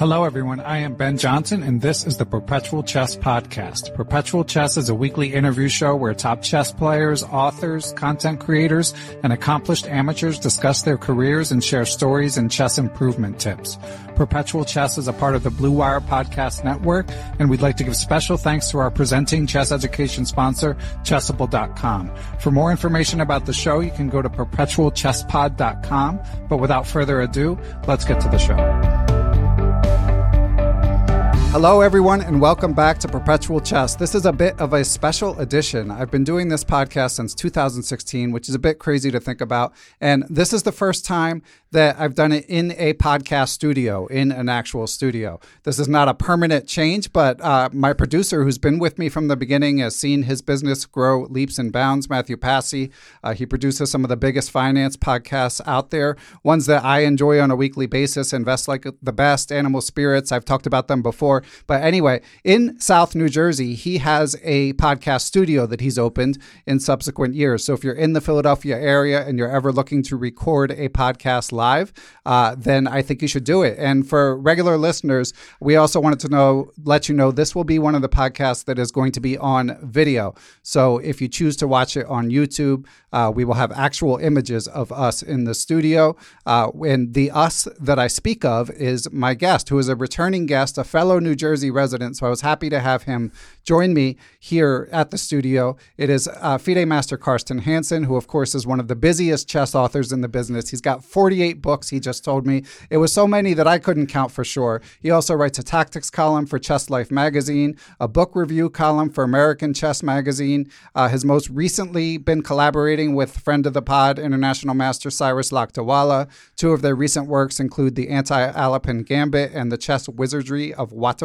Hello, everyone. I am Ben Johnson, and this is the Perpetual Chess Podcast. Perpetual Chess is a weekly interview show where top chess players, authors, content creators, and accomplished amateurs discuss their careers and share stories and chess improvement tips. Perpetual Chess is a part of the Blue Wire Podcast Network, and we'd like to give special thanks to our presenting chess education sponsor, Chessable.com. For more information about the show, you can go to perpetualchesspod.com. But without further ado, let's get to the show. Hello, everyone, and welcome back to Perpetual Chess. This is a bit of a special edition. I've been doing this podcast since 2016, which is a bit crazy to think about. And this is the first time that I've done it in a podcast studio, in an actual studio. This is not a permanent change, but uh, my producer, who's been with me from the beginning, has seen his business grow leaps and bounds. Matthew Passy. Uh, he produces some of the biggest finance podcasts out there, ones that I enjoy on a weekly basis Invest Like the Best, Animal Spirits. I've talked about them before. But anyway, in South New Jersey, he has a podcast studio that he's opened in subsequent years. So if you're in the Philadelphia area and you're ever looking to record a podcast live, uh, then I think you should do it. And for regular listeners, we also wanted to know, let you know, this will be one of the podcasts that is going to be on video. So if you choose to watch it on YouTube, uh, we will have actual images of us in the studio. Uh, and the us that I speak of is my guest, who is a returning guest, a fellow New Jersey resident. So I was happy to have him join me here at the studio. It is uh, FIDE Master Carsten Hansen, who, of course, is one of the busiest chess authors in the business. He's got 48 books, he just told me. It was so many that I couldn't count for sure. He also writes a tactics column for Chess Life magazine, a book review column for American Chess magazine, uh, has most recently been collaborating with friend of the pod, International Master Cyrus Lakdawala. Two of their recent works include The Anti Alapin Gambit and The Chess Wizardry of Wotawa,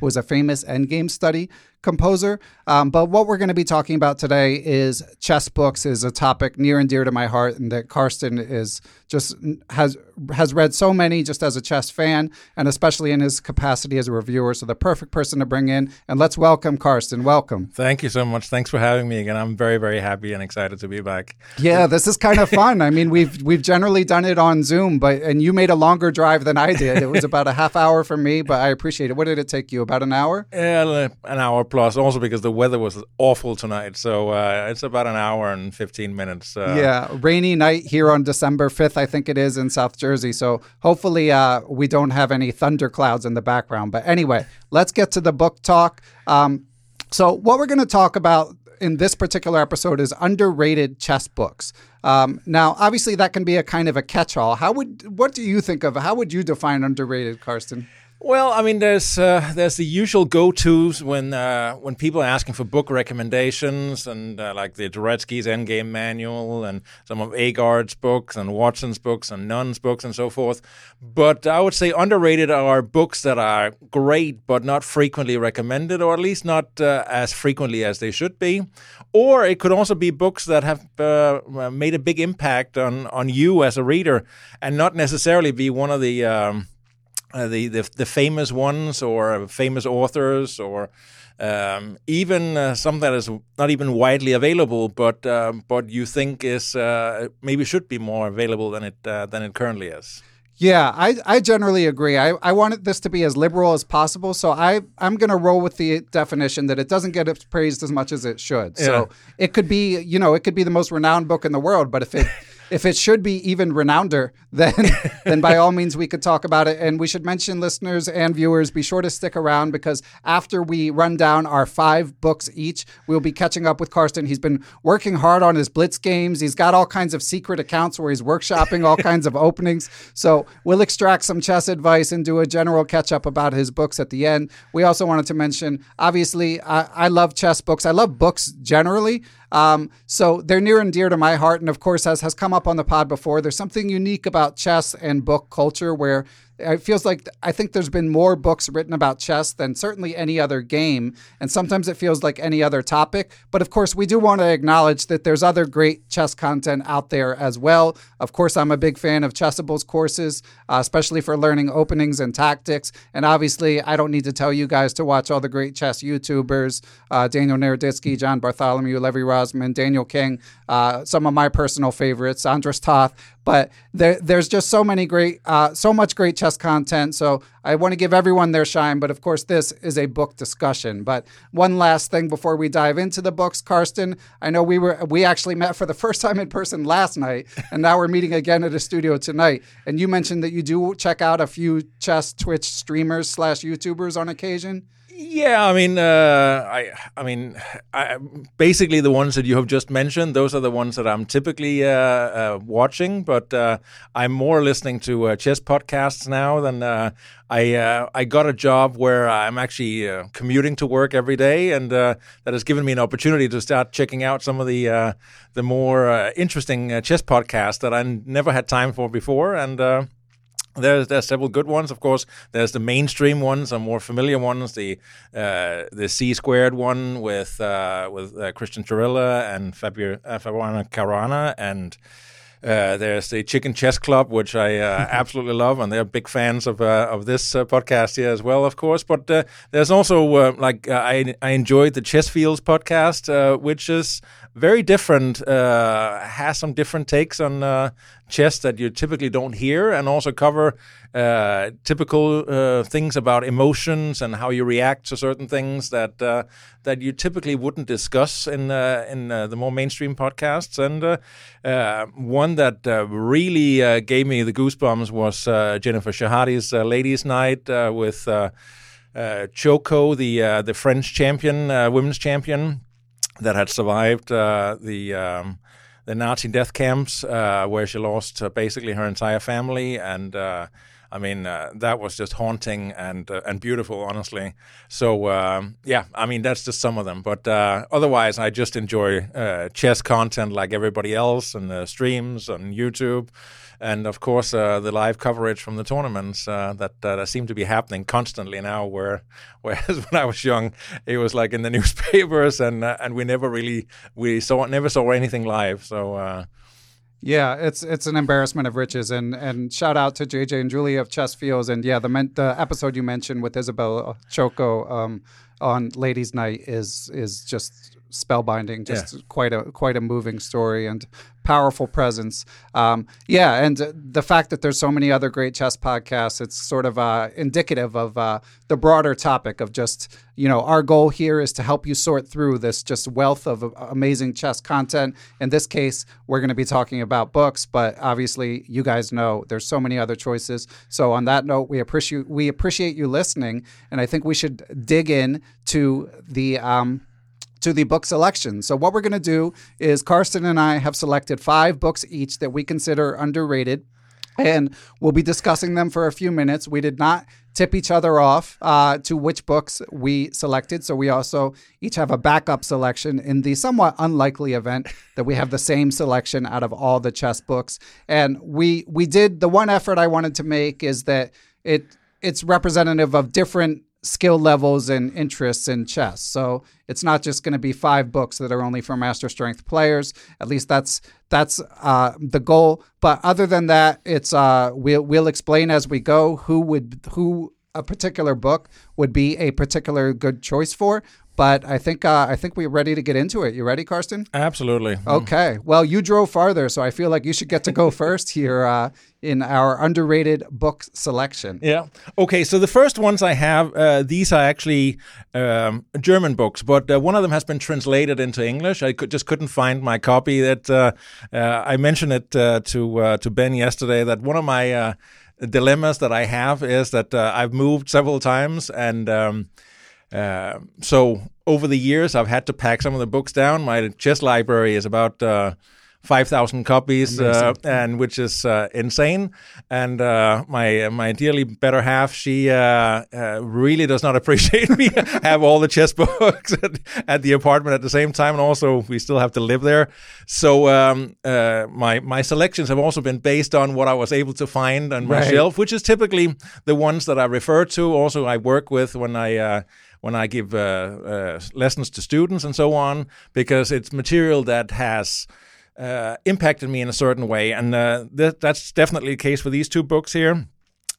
who was a famous endgame study composer. Um, but what we're going to be talking about today is chess books is a topic near and dear to my heart, and that Carsten is just has has read so many just as a chess fan, and especially in his capacity as a reviewer. So the perfect person to bring in. And let's welcome Carsten. Welcome. Thank you so much. Thanks for having me again. I'm very very happy and excited to be back. Yeah, this is kind of fun. I mean, we've we've generally done it on Zoom, but and you made a longer drive than I did. It was about a half hour for me, but I appreciate it. What did it take you? About an hour? Yeah, an hour plus. Also because the weather was awful tonight, so uh, it's about an hour and fifteen minutes. Uh, yeah, rainy night here on December fifth, I think it is in South Jersey. So hopefully uh, we don't have any thunder clouds in the background. But anyway, let's get to the book talk. Um, So, what we're going to talk about in this particular episode is underrated chess books. Um, now, obviously, that can be a kind of a catch-all. How would what do you think of? How would you define underrated, Carsten? Well, I mean, there's uh, there's the usual go-tos when uh, when people are asking for book recommendations, and uh, like the Dvoretsky's Endgame Manual, and some of Aagaard's books, and Watson's books, and Nunn's books, and so forth. But I would say underrated are books that are great, but not frequently recommended, or at least not uh, as frequently as they should be. Or it could also be books that have uh, made a big impact on on you as a reader, and not necessarily be one of the um, uh, the, the, the famous ones or famous authors or um, even uh, some that is not even widely available, but um, but you think is uh, maybe should be more available than it uh, than it currently is. Yeah, I, I generally agree. I, I wanted this to be as liberal as possible, so I I'm going to roll with the definition that it doesn't get praised as much as it should. Yeah. So it could be you know it could be the most renowned book in the world, but if it if it should be even renounder, then then by all means we could talk about it. And we should mention listeners and viewers, be sure to stick around because after we run down our five books each, we'll be catching up with Carsten. He's been working hard on his Blitz games. He's got all kinds of secret accounts where he's workshopping all kinds of openings. So we'll extract some chess advice and do a general catch up about his books at the end. We also wanted to mention, obviously, I, I love chess books. I love books generally. Um, so they're near and dear to my heart. And of course, as has come up on the pod before, there's something unique about chess and book culture where it feels like I think there's been more books written about chess than certainly any other game, and sometimes it feels like any other topic. But of course, we do want to acknowledge that there's other great chess content out there as well. Of course, I'm a big fan of Chessable's courses, uh, especially for learning openings and tactics. And obviously, I don't need to tell you guys to watch all the great chess YouTubers: uh, Daniel Naroditsky, John Bartholomew, Levy Rozman, Daniel King. Uh, some of my personal favorites, Andras Toth. But there, there's just so many great, uh, so much great chess content. So I want to give everyone their shine. But of course, this is a book discussion. But one last thing before we dive into the books, Carsten, I know we were we actually met for the first time in person last night, and now we're meeting again at a studio tonight. And you mentioned that you do check out a few chess Twitch streamers slash YouTubers on occasion. Yeah, I mean, uh, I, I mean, I, basically the ones that you have just mentioned, those are the ones that I'm typically uh, uh, watching. But uh, I'm more listening to uh, chess podcasts now than uh, I. I got a job where I'm actually commuting to work every day, and that has given me an opportunity to start checking out some of the the more interesting chess podcasts that I never had time for before, and there's there's several good ones, of course. There's the mainstream ones, some more familiar ones. The uh, the C squared one with uh, with uh, Cristian Chirila and Fabio, uh, Fabiano Caruana, and uh, there's the Chicken Chess Club, which I uh, absolutely love, and they're big fans of uh, of this uh, podcast here as well, of course. But uh, there's also uh, like I I enjoyed the Chess Fields podcast, which is very different, has some different takes on chess that you typically don't hear, and also cover uh, typical uh, things about emotions and how you react to certain things that uh, that you typically wouldn't discuss in uh, in uh, the more mainstream podcasts. And uh, one that really gave me the goosebumps was Jennifer Shahade's Ladies' Knight with Choko, the the French champion, women's champion that had survived the. Um, the Nazi death camps, where she lost basically her entire family, and I mean, uh, that was just haunting and uh, and beautiful, honestly. So um, yeah, I mean, that's just some of them. But uh, otherwise, I just enjoy uh, chess content like everybody else, and the streams on YouTube, and of course uh, the live coverage from the tournaments uh, that that seem to be happening constantly now. Where whereas when I was young, it was like in the newspapers, and and we never really we saw never saw anything live. So yeah, it's it's an embarrassment of riches, and and shout out to JJ and Julie of Chess Fields, and yeah, the men- the episode you mentioned with Isabelle Choko um, on Ladies' Knight is is just spellbinding. Just quite a quite a moving story and powerful presence. Um, yeah, and the fact that there's so many other great chess podcasts, it's sort of uh, indicative of uh, the broader topic of just you know our goal here is to help you sort through this just wealth of amazing chess content. In this case, we're going to be talking about books, but obviously you guys know there's so many other choices. So on that note, we appreciate we appreciate you listening, and I think we should dig in to the. Um, to the book selection. So, what we're going to do is Carsten and I have selected five books each that we consider underrated. And we'll be discussing them for a few minutes. We did not tip each other off uh, to which books we selected. So we also each have a backup selection in the somewhat unlikely event that we have the same selection out of all the chess books. And we we did the one effort I wanted to make is that it it's representative of different skill levels and interests in chess. So it's not just going to be five books that are only for master strength players. At least that's that's uh, the goal. But other than that, it's uh, we'll we'll explain as we go who would who a particular book would be a particular good choice for. But I think uh, I think we're ready to get into it. You ready, Carsten? Absolutely. Okay. Well, you drove farther, so I feel like you should get to go first here uh, in our underrated book selection. Yeah. Okay. So the first ones I have, uh, these are actually um, German books, but uh, one of them has been translated into English. I could, just couldn't find my copy. That uh, uh, I mentioned it to to Ben yesterday. That one of my dilemmas that I have is that I've moved several times and. Um, uh, so over the years, I've had to pack some of the books down. My chess library is about uh, five thousand copies, uh, and which is uh, insane. And uh, my my dearly better half, she uh, really does not appreciate me have all the chess books at, at, the apartment at the same time, and also we still have to live there. So um, my my selections have also been based on what I was able to find on my right. shelf, which is typically the ones that I refer to. Also, I work with when I when I give uh, uh, lessons to students and so on, because it's material that has uh, impacted me in a certain way, and th- that's definitely the case for these two books here.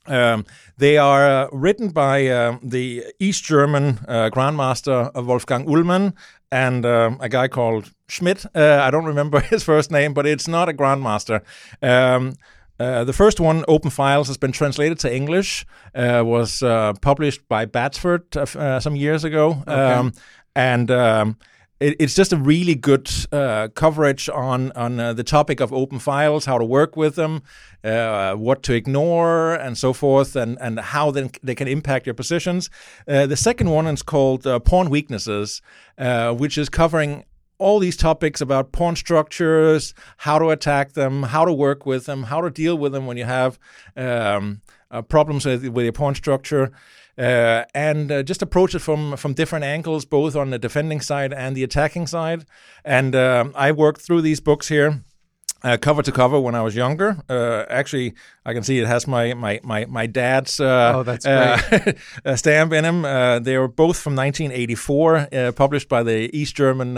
Um, they are uh, written by uh, the East German uh, Grandmaster Wolfgang Uhlmann and a guy called Schmidt. I don't remember his first name, but it's not a Grandmaster. Um, uh, the first one, Open Files, has been translated to English. Uh, was uh, published by Batsford uh, uh, some years ago, okay. um, and um, it, it's just a really good coverage on on the topic of open files, how to work with them, what to ignore, and so forth, and and how then they can impact your positions. the second one is called Pawn Weaknesses, which is covering all these topics about pawn structures, how to attack them, how to work with them, how to deal with them when you have um, uh, problems with, with your pawn structure. Uh, and uh, just approach it from from different angles, both on the defending side and the attacking side. And um, I worked through these books here uh, cover to cover when I was younger. Uh, actually, I can see it has my my my, my dad's uh, oh, that's great. Uh, stamp in them. Uh, they were both from 1984, uh, published by the East German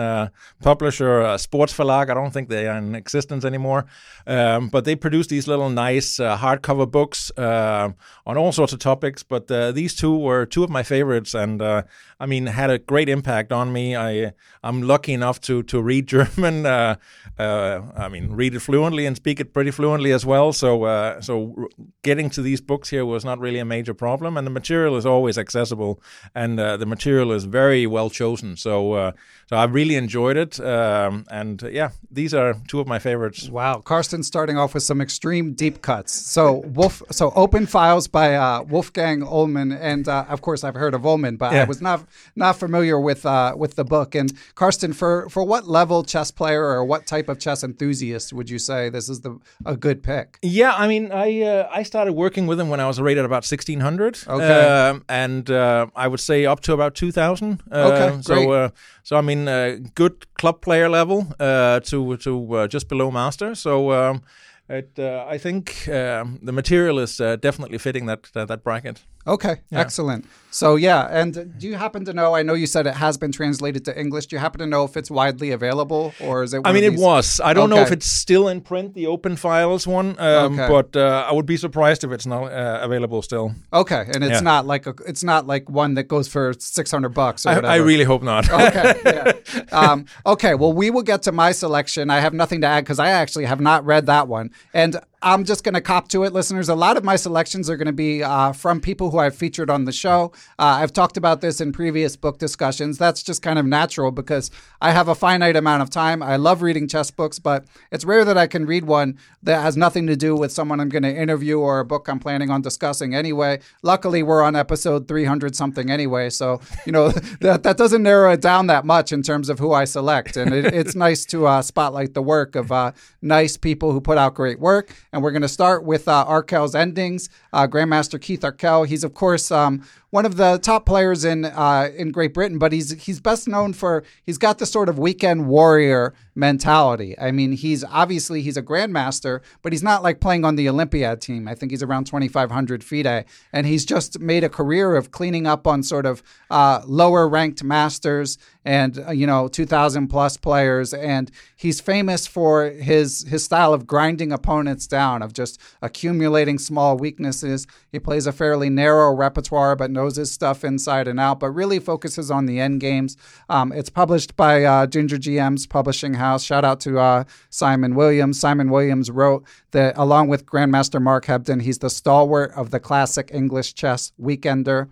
publisher Sportverlag. I don't think they are in existence anymore, um, but they produced these little nice hardcover books on all sorts of topics. But these two were two of my favorites, and I mean had a great impact on me. I I'm lucky enough to to read German. I mean, read it fluently and speak it pretty fluently as well. So, uh, so getting to these books here was not really a major problem, and the material is always accessible, and uh, the material is very well chosen. So, uh, so I really enjoyed it, um, and uh, yeah, these are two of my favorites. Wow, Carsten starting off with some extreme deep cuts. So, Wolf, so Open Files by uh, Wolfgang Uhlmann, and uh, of course I've heard of Uhlmann, but yeah. I was not not familiar with with the book. And Carsten, for for what level chess player or what type of chess enthusiast would you say this is the a good pick? Yeah, I mean, I uh, I started working with him when I was rated about sixteen hundred. Okay, uh, and uh, I would say up to about two thousand. Uh, okay, so great. Uh, so I mean, uh, good club player level to to just below master. So. Um, it, I think um, the material is definitely fitting that that bracket. Okay, excellent. So yeah, and do you happen to know? I know you said it has been translated to English. Do you happen to know if it's widely available, or is it? I mean, it was. I don't know if it's still in print, the open files one, um, Okay. but uh, I would be surprised if it's not uh, available still. Okay, and it's Yeah. not like a, it's not like one that goes for six hundred bucks or I, whatever. I really hope not. okay. Yeah. Um, okay. Well, we will get to my selection. I have nothing to add because I actually have not read that one, and I'm just going to cop to it, listeners. A lot of my selections are going to be uh, from people who I've featured on the show. Uh, I've talked about this in previous book discussions. That's just kind of natural because I have a finite amount of time. I love reading chess books, but it's rare that I can read one that has nothing to do with someone I'm going to interview or a book I'm planning on discussing anyway. Luckily, we're on episode 300 something anyway, so you know that that doesn't narrow it down that much in terms of who I select, and it, it's nice to uh, spotlight the work of uh, nice people who put out great work. And we're going to start with uh, Arkell's endings. Uh, Grandmaster Keith Arkell. He's of course um, one of the top players in uh, in Great Britain, but he's he's best known for he's got the sort of weekend warrior mentality. I mean, he's obviously he's a grandmaster, but he's not like playing on the Olympiad team. I think he's around 2,500 FIDE, and he's just made a career of cleaning up on sort of uh, lower ranked masters and uh, you know 2,000 plus players, and he's famous for his his style of grinding opponents down, of just accumulating small weaknesses. He plays a fairly narrow repertoire, but his stuff inside and out, but really focuses on the end games. Um, it's published by uh, Ginger GM's publishing house. Shout out to uh, Simon Williams. Simon Williams wrote that, along with Grandmaster Mark Hebden, he's the stalwart of the classic English chess weekender.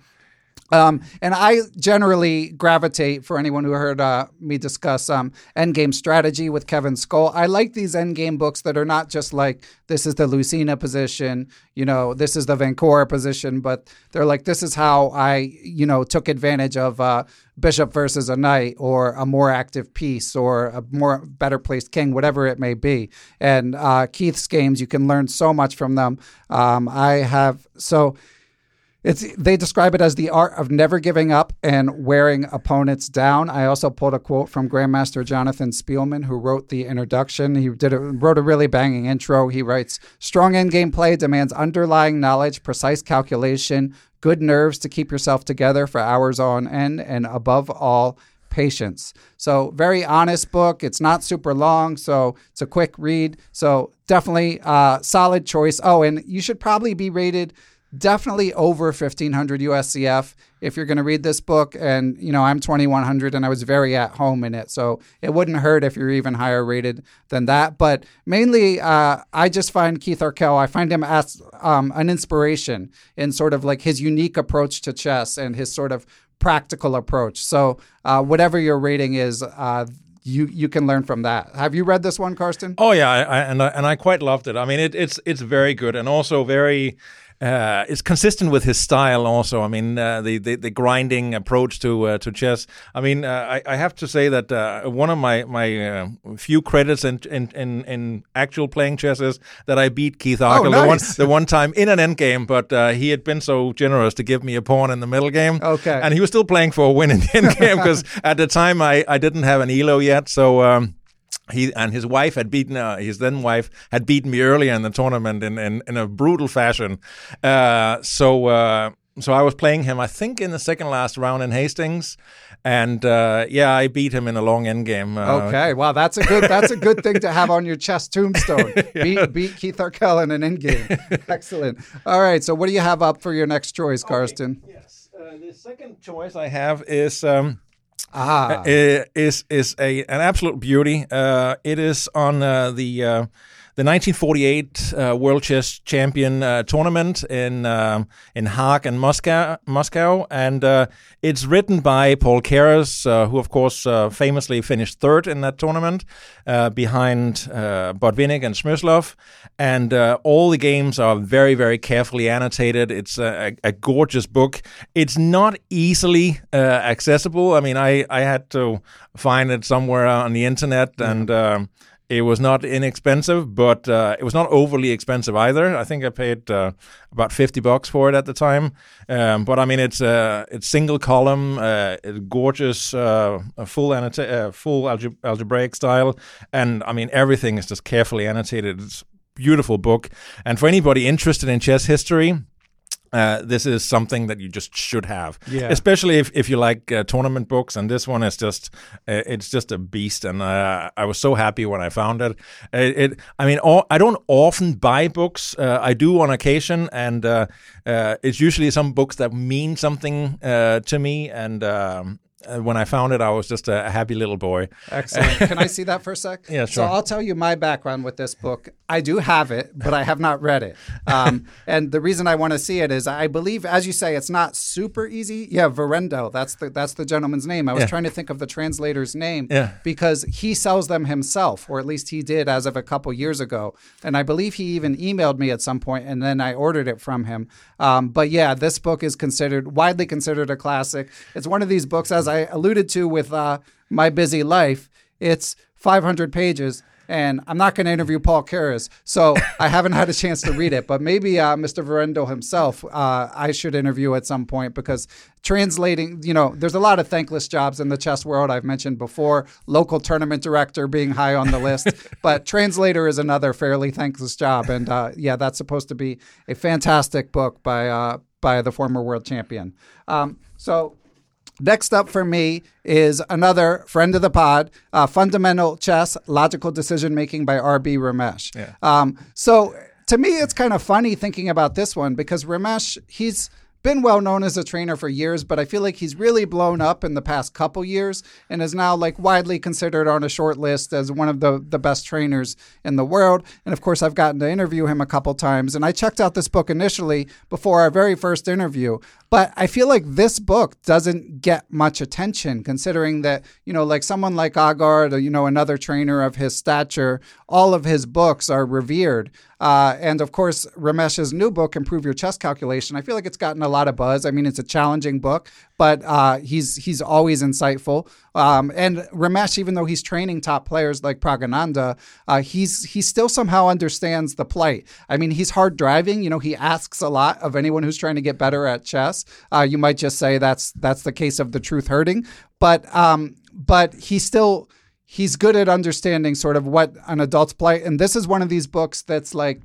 Um, and I generally gravitate for anyone who heard uh, me discuss um, endgame strategy with Kevin Skull. I like these endgame books that are not just like this is the Lucena position, you know, this is the Vancouver position, but they're like this is how I, you know, took advantage of uh, bishop versus a knight or a more active piece or a more better placed king, whatever it may be. And uh, Keith's games, you can learn so much from them. Um, I have so. It's they describe it as the art of never giving up and wearing opponents down. I also pulled a quote from Grandmaster Jonathan Speelman, who wrote the introduction. He did a, wrote a really banging intro. He writes, "Strong endgame play demands underlying knowledge, precise calculation, good nerves to keep yourself together for hours on end, and above all." Patience. So, very honest book. It's not super long, so it's a quick read. So, definitely uh, solid choice. Oh, and you should probably be rated definitely over 1500 USCF if you're going to read this book. And, you know, I'm 2100 and I was very at home in it. So it wouldn't hurt if you're even higher rated than that. But mainly, uh, I just find Keith Arkell, I find him as um, an inspiration in sort of like his unique approach to chess and his sort of practical approach. So uh, whatever your rating is, uh, you you can learn from that. Have you read this one, Carsten? Oh yeah, I, I, and I, and I quite loved it. I mean, it, it's it's very good and also very. Uh, it's consistent with his style, also. I mean, uh, the, the the grinding approach to uh, to chess. I mean, uh, I, I have to say that uh, one of my my uh, few credits in, in in in actual playing chess is that I beat Keith Arkell the one the one time in an endgame, but uh, he had been so generous to give me a pawn in the middle game. Okay. and he was still playing for a win in the endgame because at the time I I didn't have an elo yet, so. Um, he and his wife had beaten uh, his then wife had beaten me earlier in the tournament in in, in a brutal fashion. Uh, so uh, so I was playing him, I think, in the second last round in Hastings, and uh, yeah, I beat him in a long end game. Uh, Okay, wow, that's a good that's a good thing to have on your chest tombstone. Beat beat Keith Arkell in an end game. Excellent. All right, so what do you have up for your next choice, Carsten? Yes, uh, the second choice I have is. Um, Ah, uh, is is a an absolute beauty. Uh, it is on uh, the uh, the 1948 uh, World Chess Champion uh, tournament in um in Hague and Moscow, Moscow, and uh, it's written by Paul Keres, uh, who of course uh, famously finished third in that tournament, uh, behind uh, Botvinnik and Smyslov, and uh, all the games are very very carefully annotated. It's a, a, gorgeous book. It's not easily uh, accessible. I mean, I I had to find it somewhere on the internet and. Um, it was not inexpensive, but uh, it was not overly expensive either. I think I paid uh, about fifty bucks for it at the time. Um, but I mean, it's uh, it's single column, uh, it's gorgeous, uh, full annota- uh, full alge- algebraic style, and I mean everything is just carefully annotated. It's beautiful book, and for anybody interested in chess history. Uh, this is something that you just should have, Yeah. especially if, if you like uh, tournament books. And this one is just uh, it's just a beast, and uh, I was so happy when I found it. It, it I mean, all, I don't often buy books. Uh, I do on occasion, and uh, uh, it's usually some books that mean something uh, to me. And um, uh, when I found it, I was just a happy little boy. Excellent. Can I see that for a sec? Yeah, sure. So. I'll tell you my background with this book. I do have it, but I have not read it. Um, and the reason I want to see it is I believe, as you say, it's not super easy. Yeah, Verendo. That's the that's the gentleman's name. I was Yeah. trying to think of the translator's name Yeah. because he sells them himself, or at least he did as of a couple years ago. And I believe he even emailed me at some point, and then I ordered it from him. Um, but yeah, this book is considered widely considered a classic. It's one of these books, as I alluded to with uh, my busy life. It's 500 pages. And I'm not going to interview Paul Keres, so I haven't had a chance to read it. But maybe uh, Mr. Verendo himself, uh, I should interview at some point because translating, you know, there's a lot of thankless jobs in the chess world. I've mentioned before, local tournament director being high on the list, but translator is another fairly thankless job. And uh, yeah, that's supposed to be a fantastic book by uh, by the former world champion. Um, so Next up for me is another friend of the pod, uh, Fundamental Chess, Logical Decision Making by R.B. Ramesh. Yeah. Um, so to me, it's kind of funny thinking about this one because Ramesh, he's been well known as a trainer for years, but I feel like he's really blown up in the past couple years and is now like widely considered on a short list as one of the, the best trainers in the world. And of course, I've gotten to interview him a couple times. And I checked out this book initially before our very first interview. But I feel like this book doesn't get much attention considering that, you know, like someone like Aagaard or, you know, another trainer of his stature, all of his books are revered. Uh, and of course, Ramesh's new book, Improve Your Chess Calculation, I feel like it's gotten a lot of buzz. I mean, it's a challenging book, but uh, he's he's always insightful. Um, and Ramesh, even though he's training top players like Praggnanandhaa, uh, he's he still somehow understands the plight. I mean, he's hard driving. You know, he asks a lot of anyone who's trying to get better at chess. Uh, you might just say that's that's the case of the truth hurting, but um, but he still he's good at understanding sort of what an adult's plight. And this is one of these books that's like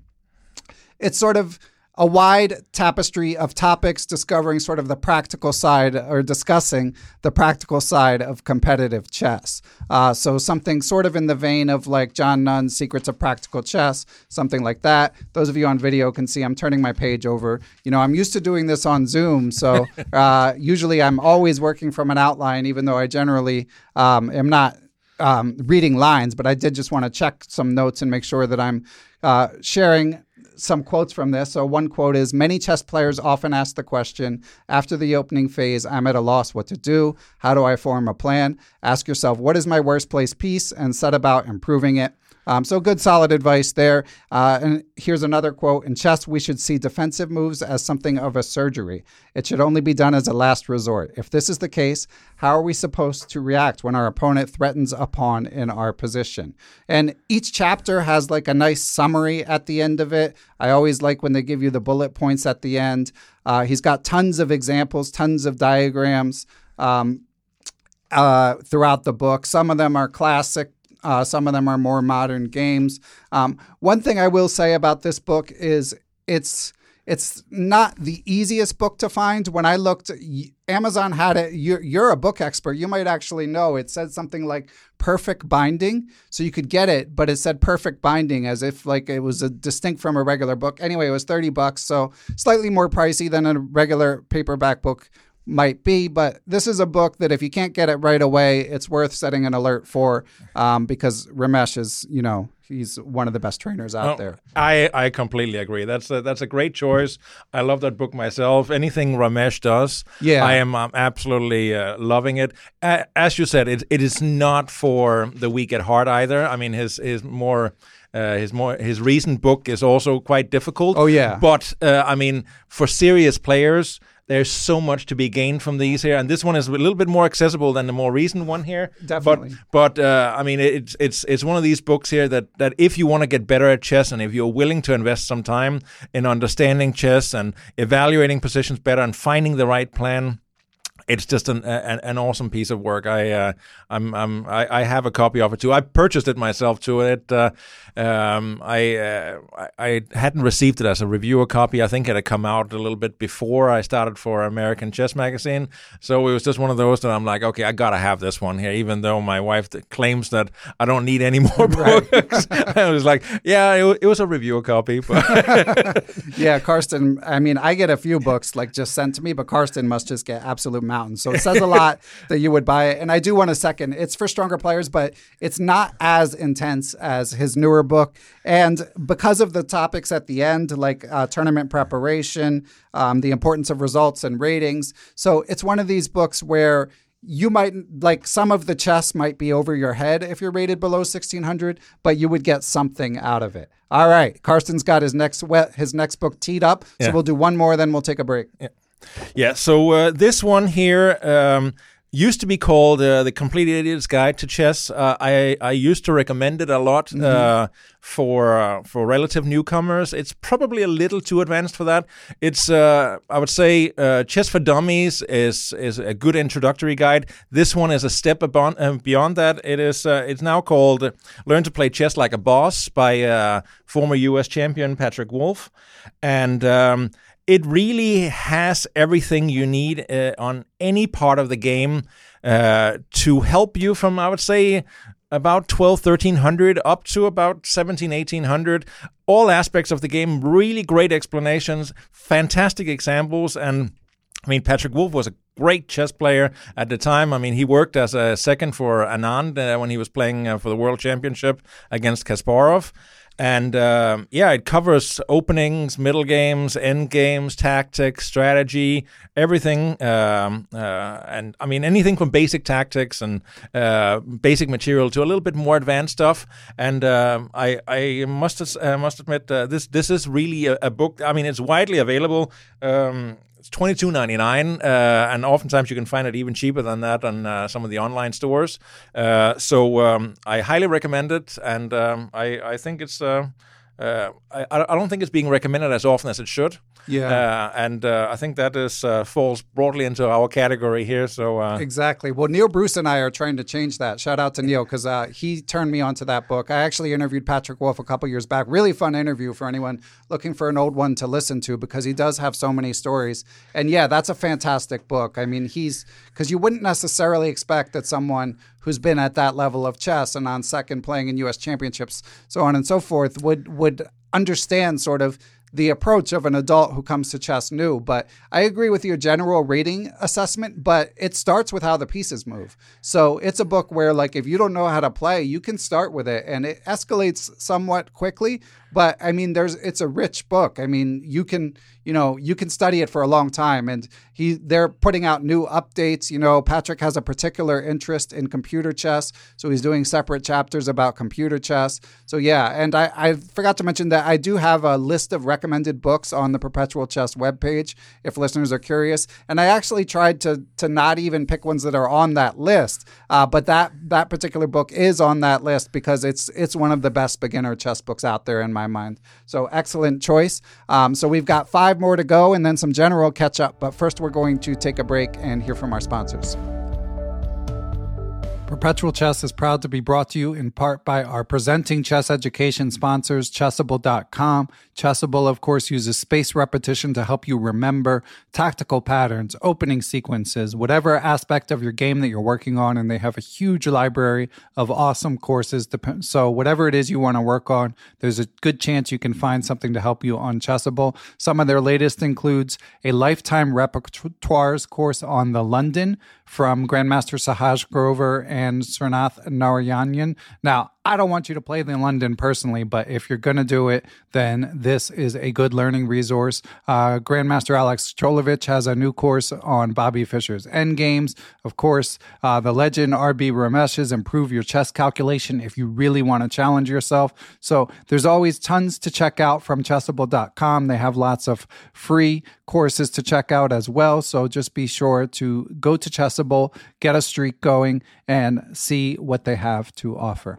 it's sort of a wide tapestry of topics discovering sort of the practical side or discussing the practical side of competitive chess. Uh, so, something sort of in the vein of like John Nunn's Secrets of Practical Chess, something like that. Those of you on video can see I'm turning my page over. You know, I'm used to doing this on Zoom. So, uh, usually I'm always working from an outline, even though I generally um, am not um, reading lines, but I did just want to check some notes and make sure that I'm uh, sharing some quotes from this. So, one quote is Many chess players often ask the question after the opening phase, I'm at a loss what to do. How do I form a plan? Ask yourself, what is my worst place piece? And set about improving it. Um, so, good, solid advice there. Uh, and here's another quote In chess, we should see defensive moves as something of a surgery. It should only be done as a last resort. If this is the case, how are we supposed to react when our opponent threatens a pawn in our position? And each chapter has like a nice summary at the end of it. I always like when they give you the bullet points at the end. Uh, he's got tons of examples, tons of diagrams. Um, uh, throughout the book. Some of them are classic. Uh, some of them are more modern games. Um, one thing I will say about this book is it's it's not the easiest book to find. When I looked, Amazon had it. You're, you're a book expert. You might actually know. It said something like perfect binding, so you could get it, but it said perfect binding as if like it was a distinct from a regular book. Anyway, it was thirty bucks, so slightly more pricey than a regular paperback book might be, but this is a book that if you can't get it right away, it's worth setting an alert for um, because Ramesh is, you know, he's one of the best trainers out Oh, there. I, I completely agree. That's a, that's a great choice. I love that book myself. Anything Ramesh does, Yeah. I am um, absolutely uh, loving it. A as you said, it, it is not for the weak at heart either. I mean, his his more. Uh, his more his recent book is also quite difficult. Oh, yeah. but uh, I mean, for serious players, there's so much to be gained from these here, and this one is a little bit more accessible than the more recent one here. Definitely. But but uh, I mean, it's it's it's one of these books here that that if you want to get better at chess and if you're willing to invest some time in understanding chess and evaluating positions better and finding the right plan. It's just an, an, an awesome piece of work. I uh, I'm, I'm I, I, have a copy of it too. I purchased it myself too. It uh, um, I, uh, I hadn't received it as a reviewer copy. I think it had come out a little bit before I started for American Chess Magazine. So it was just one of those that I'm like, okay, I gotta have this one here, even though my wife claims that I don't need any more books. I was like, yeah, it, it was a reviewer copy. yeah, Carsten. I mean, I get a few books like just sent to me, but Carsten must just get absolute mountains. So it says a lot that you would buy it. And I do want a second. It's for stronger players, but it's not as intense as his newer book. And because of the topics at the end, like uh, tournament preparation, um, the importance of results and ratings. So it's one of these books where you might like some of the chess might be over your head if you're rated below 1600 but you would get something out of it all right carsten's got his next his next book teed up so yeah. we'll do one more then we'll take a break yeah, yeah so uh, this one here um, used to be called uh, the Complete Idiot's Guide to Chess. Uh, I I used to recommend it a lot mm-hmm. uh, for uh, for relative newcomers. It's probably a little too advanced for that. It's uh, I would say uh, Chess for Dummies is is a good introductory guide. This one is a step beyond beyond that. It is it's now called Learn to Play Chess Like a Boss by former U.S. champion Patrick Wolff, and um, it really has everything you need uh, on any part of the game uh, to help you from, I would say, about 12, 1300 up to about 17, 1800. All aspects of the game, really great explanations, fantastic examples, and I mean, Patrick Wolff was a great chess player at the time. I mean, he worked as a second for Anand uh, when he was playing uh, for the World Championship against Kasparov. And uh, yeah, it covers openings, middle games, end games, tactics, strategy, everything. Um, uh, and I mean, anything from basic tactics and uh, basic material to a little bit more advanced stuff. And um, I, I must must admit, uh, this this is really a, a, book. I mean, it's widely available. Um, it's twenty two ninety nine, uh, and oftentimes you can find it even cheaper than that on uh, some of the online stores. Uh, so um, I highly recommend it, and um, I I think it's. Uh, I, I don't think it's being recommended as often as it should. Yeah, uh, and uh, I think that is uh, falls broadly into our category here. So uh, exactly. Well, Neil Bruce and I are trying to change that. Shout out to Neil because uh, he turned me onto that book. I actually interviewed Patrick Wolff a couple years back. Really fun interview for anyone looking for an old one to listen to because he does have so many stories. And yeah, that's a fantastic book. I mean, he's because you wouldn't necessarily expect that someone who's been at that level of chess and on second playing in U.S. championships, so on and so forth, would would understand sort of the approach of an adult who comes to chess new. But I agree with your general rating assessment, but it starts with how the pieces move. So it's a book where, like, if you don't know how to play, you can start with it and it escalates somewhat quickly. But I mean, there's it's a rich book. I mean, you can you know you can study it for a long time, and he they're putting out new updates. You know, Patrick has a particular interest in computer chess, so he's doing separate chapters about computer chess. So yeah, and I, I forgot to mention that I do have a list of recommended books on the Perpetual Chess webpage if listeners are curious. And I actually tried to to not even pick ones that are on that list, uh, but that that particular book is on that list because it's it's one of the best beginner chess books out there in my mind. So excellent choice. Um, so we've got five more to go and then some general catch up. But first, we're going to take a break and hear from our sponsors. Perpetual Chess is proud to be brought to you in part by our presenting chess education sponsors, Chessable.com. Chessable, of course, uses space repetition to help you remember tactical patterns, opening sequences, whatever aspect of your game that you're working on. And they have a huge library of awesome courses. So, whatever it is you want to work on, there's a good chance you can find something to help you on Chessable. Some of their latest includes a lifetime repertoires course on the London from Grandmaster Sahaj Grover and Srinath Narayanan. Now, I don't want you to play the London personally, but if you're going to do it, then this is a good learning resource. Uh, Grandmaster Alex Colovic has a new course on Bobby Fischer's Endgames. Of course, uh, the legend RB Ramesh's Improve Your Chess Calculation if you really want to challenge yourself. So there's always tons to check out from chessable.com. They have lots of free courses to check out as well. So just be sure to go to Chessable, get a streak going, and see what they have to offer.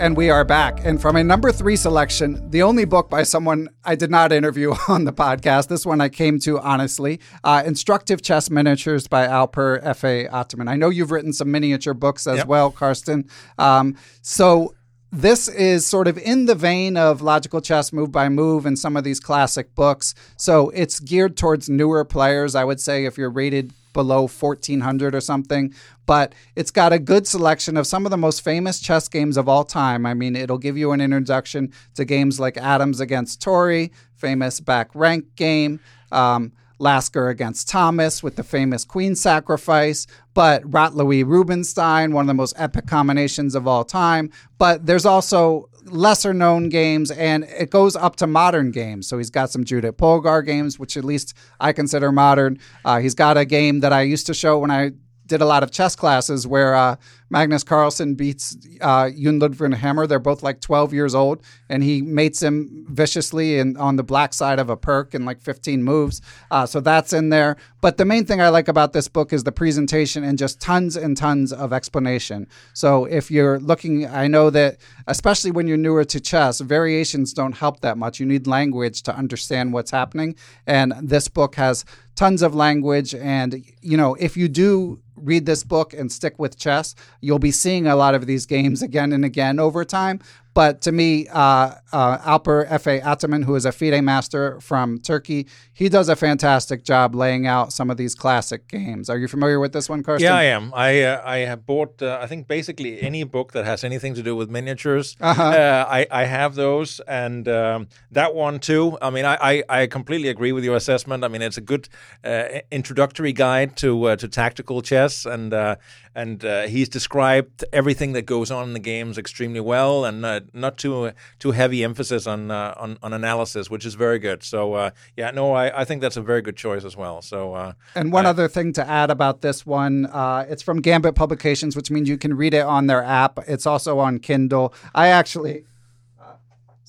And we are back. And from a number three selection, the only book by someone I did not interview on the podcast, this one I came to honestly uh, Instructive Chess Miniatures by Alper F.A. Ataman. I know you've written some miniature books as Yep. well, Carsten. Um, so this is sort of in the vein of logical chess move by move and some of these classic books. So it's geared towards newer players, I would say, if you're rated below 1400 or something. But it's got a good selection of some of the most famous chess games of all time. I mean, it'll give you an introduction to games like Adams against Torre, famous back rank game. Um, Lasker against Thomas with the famous Queen sacrifice, but Rotlewi Rubinstein, one of the most epic combinations of all time. But there's also lesser known games and it goes up to modern games. So he's got some Judith Polgar games, which at least I consider modern. Uh, he's got a game that I used to show when I did a lot of chess classes where uh, Magnus Carlsen beats uh, Jon Ludvig Hammer. They're both like 12 years old, and he mates him viciously in, on the black side of a Pirc in like 15 moves. Uh, so that's in there. But the main thing I like about this book is the presentation and just tons and tons of explanation. So if you're looking, I know that especially when you're newer to chess, variations don't help that much. You need language to understand what's happening, and this book has tons of language. And you know, if you do read this book and stick with chess, you'll be seeing a lot of these games again and again over time. But to me, uh, uh, Alper Efe Ataman, who is a FIDE master from Turkey, he does a fantastic job laying out some of these classic games. Are you familiar with this one, Carsten? Yeah, I am. I uh, I have bought. Uh, I think basically any book that has anything to do with miniatures. Uh-huh. Uh, I I have those, and um, that one too. I mean, I, I I completely agree with your assessment. I mean, it's a good uh, introductory guide to uh, to tactical chess, and uh, and uh, he's described everything that goes on in the games extremely well, and uh, not too too heavy emphasis on uh, on on analysis, which is very good. So uh, yeah, no, I I think that's a very good choice as well. So. Uh, And one other thing to add about this one, uh, it's from Gambit Publications, which means you can read it on their app. It's also on Kindle. I actually.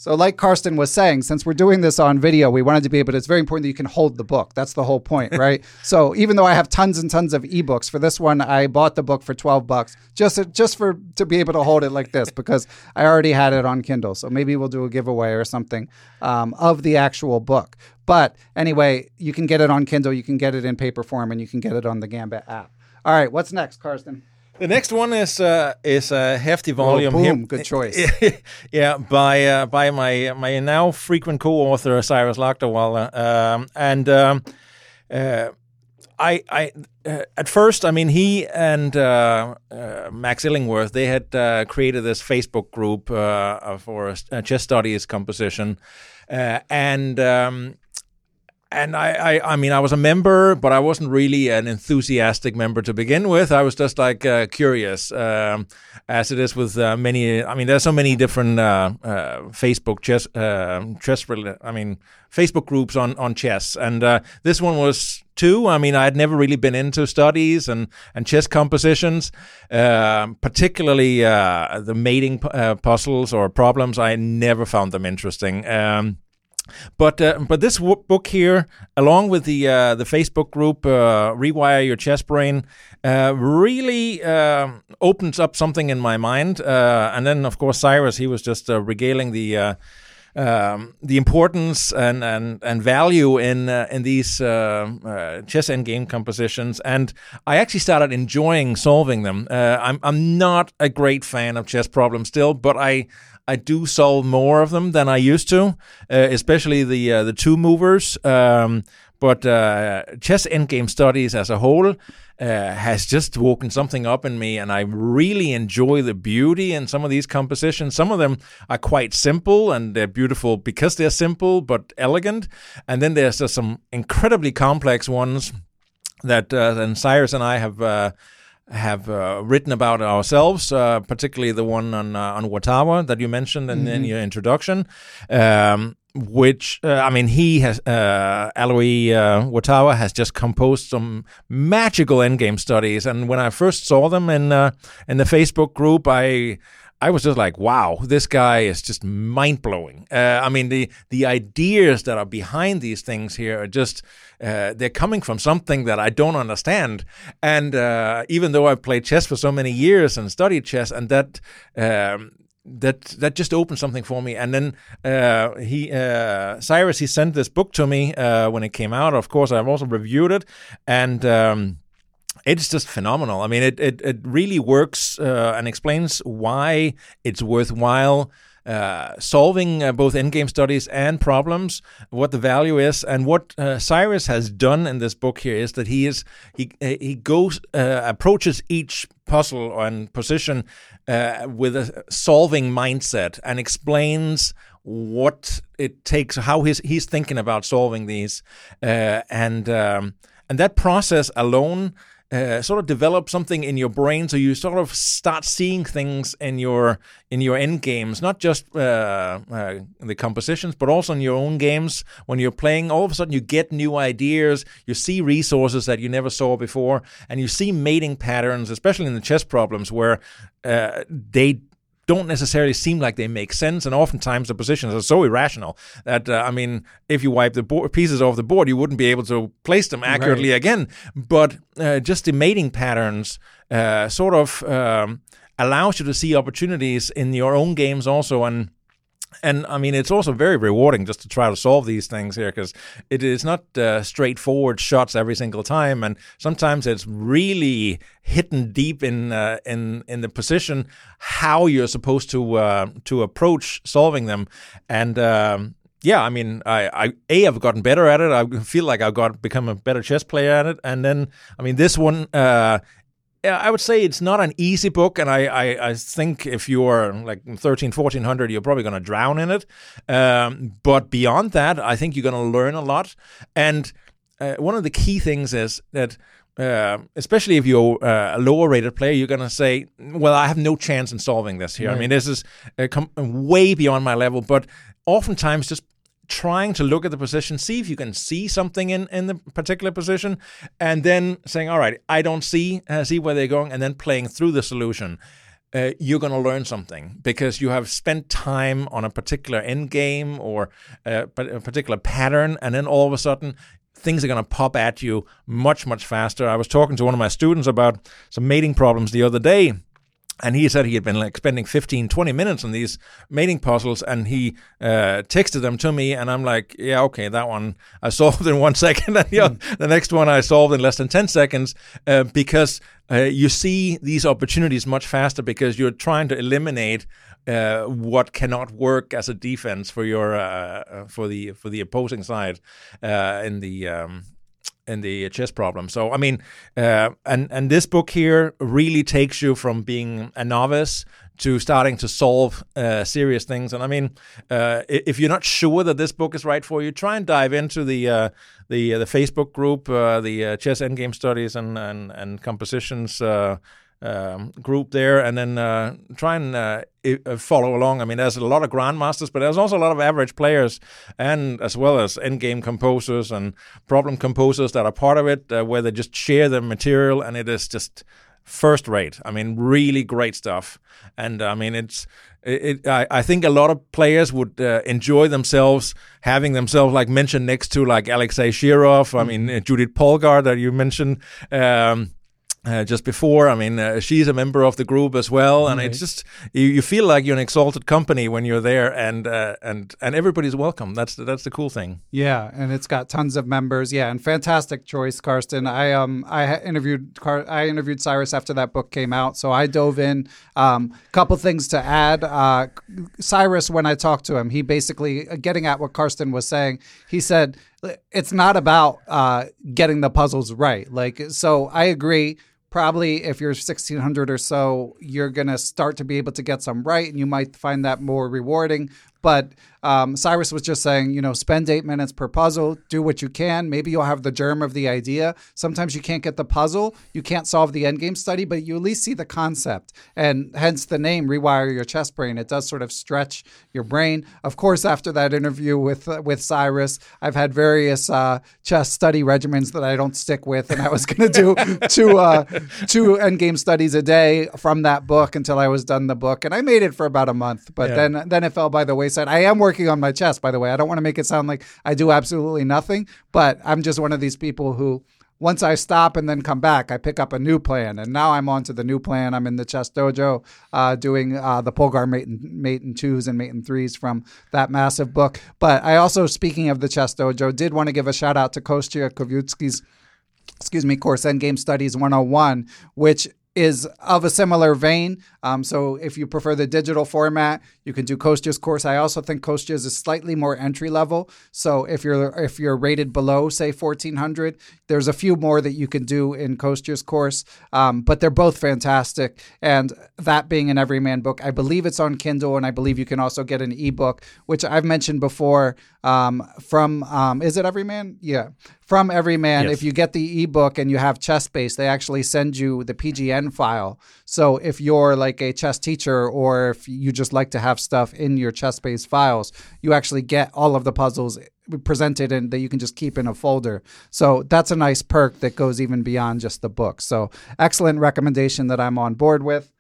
So, like Carsten was saying, since we're doing this on video, we wanted to be able. To, it's very important that you can hold the book. That's the whole point, right? so, even though I have tons and tons of ebooks for this one, I bought the book for twelve bucks just just for to be able to hold it like this because I already had it on Kindle. So maybe we'll do a giveaway or something um, of the actual book. But anyway, you can get it on Kindle, you can get it in paper form, and you can get it on the Gambit app. All right, what's next, Carsten? The next one is uh, is a hefty volume boom, here. good choice. yeah, by uh, by my my now frequent co-author Cyrus Lakdawala, um, and um, uh, I I uh, at first I mean he and uh, uh, Max Illingworth they had uh, created this Facebook group uh, for chess studies composition, uh, and. Um, and I, I, I mean, I was a member, but I wasn't really an enthusiastic member to begin with. I was just like uh, curious, um, as it is with uh, many. I mean, there's so many different uh, uh, Facebook chess, uh, chess. I mean, Facebook groups on on chess, and uh, this one was too. I mean, I had never really been into studies and and chess compositions, um particularly the mating puzzles or problems. I never found them interesting. Um, but uh, but this w- book here, along with the uh, the Facebook group uh, "Rewire Your Chess Brain," uh, really um opens up something in my mind. Uh, and then, of course, Cyrus he was just uh, regaling the. Um, the importance and, and, and value in uh, in these uh, uh, chess endgame compositions, and I actually started enjoying solving them. I'm I'm not a great fan of chess problems still, but I I do solve more of them than I used to, uh, especially the uh, the two movers. Um, but uh, chess endgame studies as a whole uh, has just woken something up in me, and I really enjoy the beauty in some of these compositions. Some of them are quite simple, and they're beautiful because they're simple but elegant. And then there's just some incredibly complex ones that uh, and Cyrus and I have. Uh, have uh, written about ourselves, uh, particularly the one on uh, on Wotawa that you mentioned in, in your introduction. Um, which uh, I mean, he has uh, Alois uh, Wotawa has just composed some magical endgame studies, and when I first saw them in uh, in the Facebook group, I I was just like, wow, this guy is just mind blowing. Uh, I mean, the the ideas that are behind these things here are just uh, they're coming from something that I don't understand. And uh, even though I've played chess for so many years and studied chess, and that. Um, that that just opened something for me, and then uh, he uh, Cyrus he sent this book to me uh, when it came out. Of course, I've also reviewed it, and um, it's just phenomenal. I mean, it it, it really works uh, and explains why it's worthwhile uh, solving uh, both endgame studies and problems, what the value is, and what uh, Cyrus has done in this book here is that he is he uh, he goes uh, approaches each puzzle and position uh, with a solving mindset and explains what it takes, how he's he's thinking about solving these, and um, and that process alone uh, sort of develop something in your brain so you sort of start seeing things in your in your end games not just uh, uh, the compositions but also in your own games. When you're playing all of a sudden you get new ideas you see resources that you never saw before and you see mating patterns especially in the chess problems where uh, they don't necessarily seem like they make sense, and oftentimes the positions are so irrational that uh, I mean, if you wipe the board, pieces off the board, you wouldn't be able to place them accurately Right. again. But uh, just the mating patterns uh, sort of um, allows you to see opportunities in your own games also, and and I mean, it's also very rewarding just to try to solve these things here because it is not uh, straightforward shots every single time, and sometimes it's really hidden deep in uh, in in the position how you're supposed to uh, to approach solving them, and. Um, yeah, I mean, I, I a I've gotten better at it. I feel like I've got become a better chess player at it, and then I mean, this one uh, I would say it's not an easy book, and I, I, I think if you're like 13, 1400, you're probably going to drown in it. Um, but beyond that, I think you're going to learn a lot. And uh, one of the key things is that, uh, especially if you're uh, a lower rated player, you're going to say, well, I have no chance in solving this here. I mean, this is uh, com- way beyond my level, but oftentimes just trying to look at the position, see if you can see something in, in the particular position, and then saying, all right, I don't see, uh, see where they're going, and then playing through the solution. Uh, you're going to learn something because you have spent time on a particular end game or uh, a particular pattern, and then all of a sudden things are going to pop at you much, much faster. I was talking to one of my students about some mating problems the other day. And he said he had been like spending 15, 20 minutes on these mating puzzles, and he uh, texted them to me, and I'm like, yeah, okay, that one I solved in one second, and the, oth- the next one I solved in less than 10 seconds, uh, because uh, you see these opportunities much faster because you're trying to eliminate uh, what cannot work as a defense for your uh, uh, for the for the opposing side uh, in the um, in the chess problem. So I mean, uh, and and this book here really takes you from being a novice to starting to solve uh, serious things. And I mean, uh, if you're not sure that this book is right for you, try and dive into the uh, the uh, the Facebook group, uh, the uh, Chess Endgame Studies and and, and Compositions. Um, group there, and then uh, try and uh, uh, follow along. I mean, there's a lot of grandmasters, but there's also a lot of average players, and as well as endgame composers and problem composers that are part of it, uh, where they just share the material, and it is just first rate. I mean, really great stuff. And I mean, it's. It, it, I, I think a lot of players would uh, enjoy themselves having themselves like mentioned next to like Alexei Shirov. I mean, uh, Judith Polgar that you mentioned. Um, uh, just before. I mean, uh, she's a member of the group as well, and it's just you, you feel like you're an exalted company when you're there, and uh, and and everybody's welcome. That's the, that's the cool thing. Yeah, and it's got tons of members. Yeah, and fantastic choice, Carsten. I um I interviewed Car- I interviewed Cyrus after that book came out, so I dove in. Um, couple things to add. Uh, Cyrus, when I talked to him, he basically uh, getting at what Carsten was saying. He said it's not about uh, getting the puzzles right. Like, so I agree probably if you're 1600 or so you're going to start to be able to get some right and you might find that more rewarding But um, Cyrus was just saying, you know, spend eight minutes per puzzle, do what you can. Maybe you'll have the germ of the idea. Sometimes you can't get the puzzle, you can't solve the endgame study, but you at least see the concept. And hence the name, Rewire Your Chess Brain. It does sort of stretch your brain. Of course, after that interview with uh, with Cyrus, I've had various uh, chess study regimens that I don't stick with, and I was going to do two uh, two endgame studies a day from that book until I was done the book, and I made it for about a month. But Yeah. then then it fell by the wayside. I am working on my chess, by the way. I don't want to make it sound like I do absolutely nothing, but I'm just one of these people who. Once I stop and then come back, I pick up a new plan, and now I'm on to the new plan. I'm in the chess dojo, uh, doing uh, the Polgar mate and, mate and twos and mate and threes from that massive book. But I also, speaking of the chess dojo, did want to give a shout out to Kostya Kavutskiy's excuse me, course Endgame Studies 101, which is of a similar vein. Um, so if you prefer the digital format, you can do Kostya's course. I also think Kostya's is slightly more entry level. So if you're if you're rated below say 1400, there's a few more that you can do in Kostya's course. Um, but they're both fantastic. And that being an everyman book, I believe it's on Kindle, and I believe you can also get an ebook, which I've mentioned before. Um, from um, is it Everyman? Yeah, from Everyman. Yes. If you get the ebook and you have chess base, they actually send you the PGN file. So if you're like a chess teacher or if you just like to have stuff in your chess base files, you actually get all of the puzzles presented and that you can just keep in a folder. So that's a nice perk that goes even beyond just the book. So excellent recommendation that I'm on board with.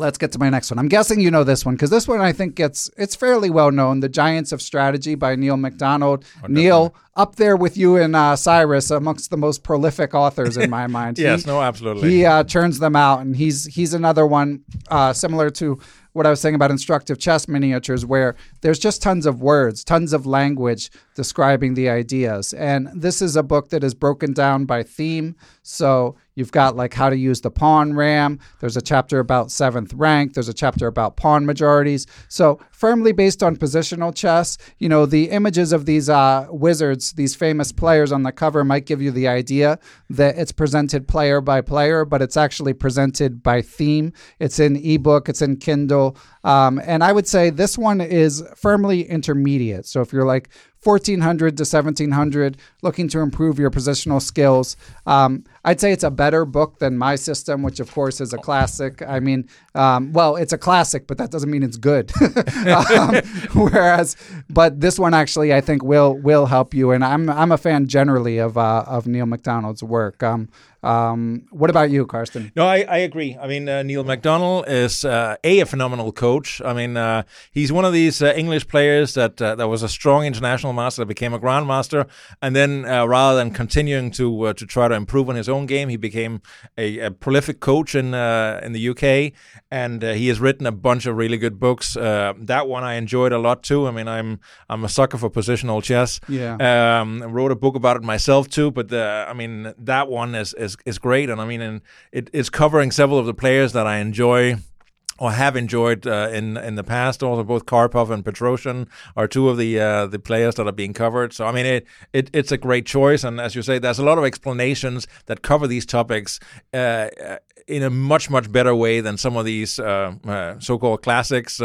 Let's get to my next one. I'm guessing you know this one because this one I think gets it's fairly well known. The Giants of Strategy by Neil McDonald. Neil, up there with you and uh, Cyrus, amongst the most prolific authors in my mind. Yes, He- no, absolutely. He uh, churns them out, and he's he's another one uh, similar to what I was saying about instructive chess miniatures, where there's just tons of words, tons of language describing the ideas. And this is a book that is broken down by theme. So you've got like how to use the pawn ram. There's a chapter about seventh rank. There's a chapter about pawn majorities. So firmly based on positional chess. You know, the images of these uh, wizards, these famous players on the cover might give you the idea that it's presented player by player, but it's actually presented by theme. It's in ebook, it's in Kindle. Um, and I would say this one is firmly intermediate. So if you're like 1400 to 1700, looking to improve your positional skills. Um, I'd say it's a better book than My System, which of course is a classic. I mean, um, well, it's a classic, but that doesn't mean it's good. um, whereas, but this one actually, I think will will help you. And I'm I'm a fan generally of uh, of Neil McDonald's work. Um, um, what about you, Carsten? No, I, I agree. I mean, uh, Neil McDonald is uh, a, a phenomenal coach. I mean, uh, he's one of these uh, English players that uh, that was a strong international master, that became a grandmaster, and then uh, rather than continuing to to try to improve on his own game, he became a, a prolific coach in uh, in the UK, and uh, he has written a bunch of really good books. Uh, that one I enjoyed a lot too. I mean, I'm I'm a sucker for positional chess. Yeah. Um, I wrote a book about it myself too, but the, I mean that one is, is is great, and I mean, and it is covering several of the players that I enjoy or have enjoyed uh, in in the past. Also, both Karpov and Petrosian are two of the uh, the players that are being covered. So, I mean, it, it it's a great choice, and as you say, there's a lot of explanations that cover these topics. Uh, uh, in a much much better way than some of these uh, uh, so-called classics,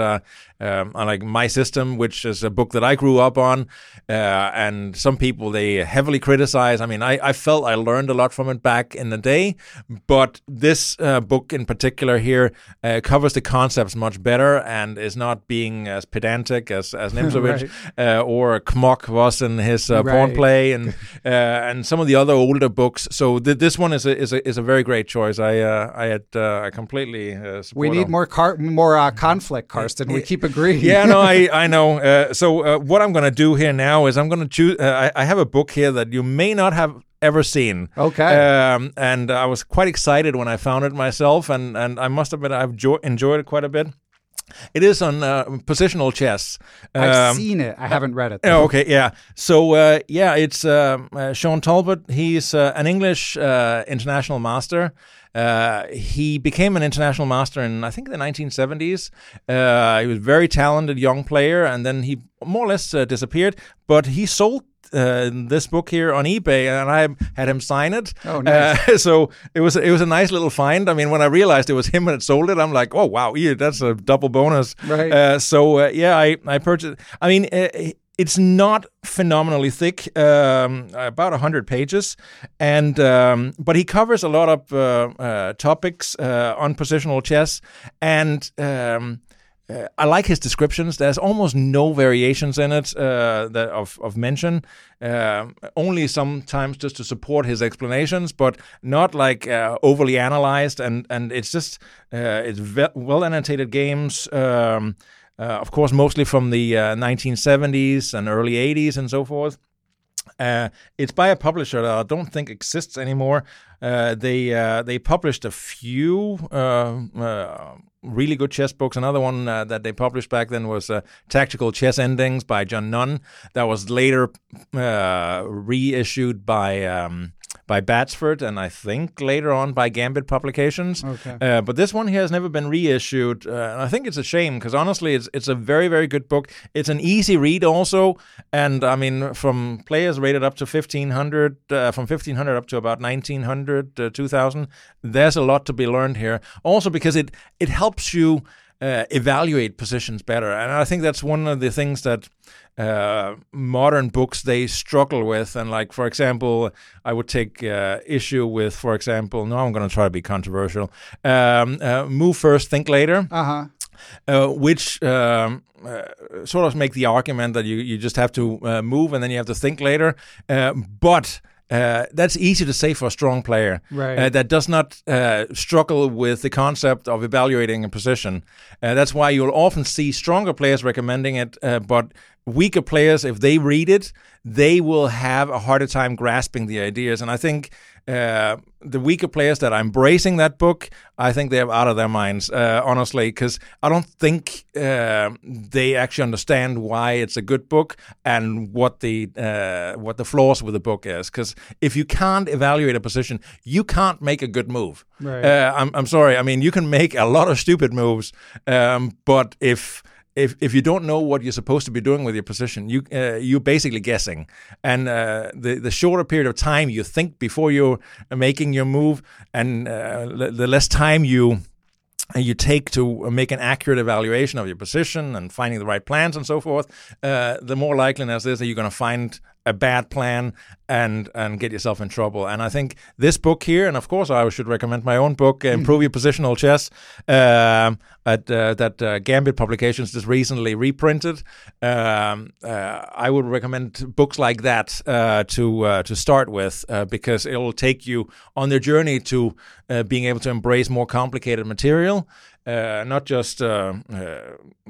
um, like My System, which is a book that I grew up on, uh, and some people they heavily criticize. I mean, I, I felt I learned a lot from it back in the day, but this uh, book in particular here uh, covers the concepts much better and is not being as pedantic as as Nimzovich uh, or Kmoch was in his uh, Right. play and uh, and some of the other older books. So th- this one is a, is a is a very great choice. I uh, I had uh, I completely uh, support We need him. more car- more uh, conflict, Carsten. We keep agreeing. Yeah, no, I I know. Uh, so uh, what I'm going to do here now is I'm going to choose. Uh, I, I have a book here that you may not have ever seen. Okay. Um, and I was quite excited when I found it myself, and and I must admit I've jo- enjoyed it quite a bit. It is on uh, positional chess. I've Um, seen it. I haven't read it. Oh, though. okay, yeah. So, uh, yeah, it's um, uh, Shaun Taulbut. He's uh, an English uh, international master. Uh, he became an international master in, I think, the 1970s. Uh, he was a very talented young player, and then he more or less uh, disappeared. But he sold uh, this book here on eBay, and I had him sign it. Oh, nice. Uh, so it was it was a nice little find. I mean, when I realized it was him and had sold it, I'm like, oh wow, yeah, that's a double bonus. Right. Uh, so uh, yeah, I I purchased. I mean. Uh, it's not phenomenally thick, um, about hundred pages, and um, but he covers a lot of uh, uh, topics uh, on positional chess, and um, uh, I like his descriptions. There's almost no variations in it uh, that of of mention. Uh, only sometimes just to support his explanations, but not like uh, overly analyzed. And and it's just uh, it's ve- well annotated games. Um, uh, of course, mostly from the uh, 1970s and early 80s and so forth. Uh, it's by a publisher that I don't think exists anymore. Uh, they uh, they published a few uh, really good chess books. Another one uh, that they published back then was uh, Tactical Chess Endings by John Nunn. That was later uh, reissued by. Um, by Batsford and I think later on by Gambit Publications. Okay. Uh, but this one here has never been reissued. Uh, and I think it's a shame because honestly, it's it's a very very good book. It's an easy read also, and I mean from players rated up to fifteen hundred, uh, from fifteen hundred up to about 1900, uh, 2000. There's a lot to be learned here. Also because it it helps you. Uh, evaluate positions better, and I think that's one of the things that uh, modern books they struggle with. And like for example, I would take uh, issue with, for example, no, I'm going to try to be controversial. Um, uh, move first, think later. Uh huh. Uh, which um, uh, sort of make the argument that you, you just have to uh, move and then you have to think later. Uh, but uh, that's easy to say for a strong player Right. uh, that does not uh, struggle with the concept of evaluating a position. Uh, that's why you'll often see stronger players recommending it, uh, but weaker players, if they read it, they will have a harder time grasping the ideas. And I think uh, the weaker players that are embracing that book, I think they're out of their minds, uh, honestly, because I don't think uh, they actually understand why it's a good book and what the uh, what the flaws with the book is. Because if you can't evaluate a position, you can't make a good move. Right. Uh, I'm I'm sorry. I mean, you can make a lot of stupid moves, um, but if if if you don't know what you're supposed to be doing with your position, you uh, you're basically guessing. And uh, the the shorter period of time you think before you're making your move, and uh, the, less time you you take to make an accurate evaluation of your position and finding the right plans and so forth, uh, the more likeliness is that you're going to find a bad plan and and get yourself in trouble. And I think this book here, and of course I should recommend my own book, uh, Improve Your Positional Chess, um, at uh, that uh, Gambit Publications just recently reprinted. Um, uh, I would recommend books like that uh, to uh, to start with uh, because it will take you on their journey to uh, being able to embrace more complicated material. Uh, not just uh, uh,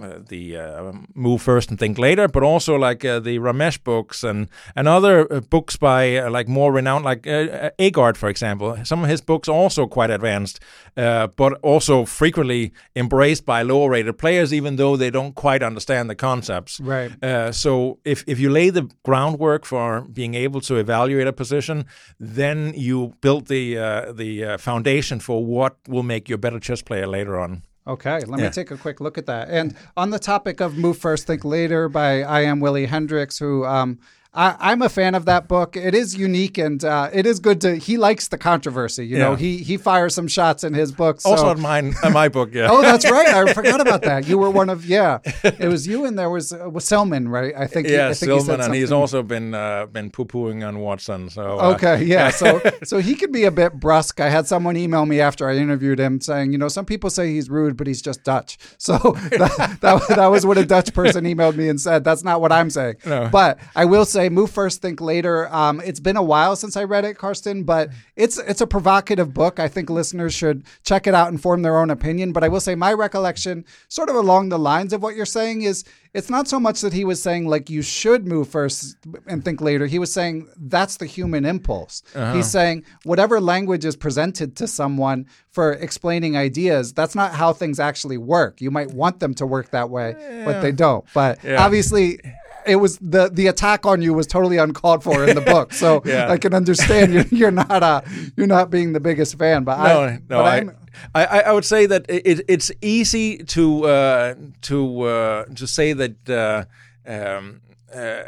uh, the uh, move first and think later, but also like uh, the Ramesh books and and other uh, books by uh, like more renowned, like uh, Aagaard, for example. Some of his books are also quite advanced, uh, but also frequently embraced by lower rated players, even though they don't quite understand the concepts. Right. Uh, so if, if you lay the groundwork for being able to evaluate a position, then you build the uh, the uh, foundation for what will make you a better chess player later on. Okay, let me take a quick look at that. And on the topic of Move First, Think Later by I Am Willy Hendriks, who um, I, I'm a fan of that book. It is unique and uh, it is good to. He likes the controversy. You know, he he fires some shots in his books. so- Also, on mine, uh, my book, yeah. Oh, that's right. I forgot about that. You were one of yeah. It was you, and there was uh, was Silman, right? I think. yeah, I think he said and he's also been uh, been poo pooing on Watson. So uh, Okay, yeah. So so he could be a bit brusque. I had someone email me after I interviewed him saying, you know, some people say he's rude, but he's just Dutch. So that, that, that was what a Dutch person emailed me and said. That's not what I'm saying. No. But I will say, move first, think later. Um, it's been a while since I read it, Carsten, but it's it's a provocative book. I think listeners should check it out and form their own opinion. But I will say, my recollection, sort of along the lines of what you're saying, is it's not so much that he was saying like you should move first and think later. He was saying that's the human impulse. He's saying whatever language is presented to someone for explaining ideas, that's not how things actually work. You might want them to work that way, but they don't. But Yeah. obviously it was the the attack on you was totally uncalled for in the book. So Yeah. I can understand you're, you're not uh you're not being the biggest fan, but no, I, no, but I, I'm- I, I would say that it, it's easy to uh, to uh, to say that uh, um, uh,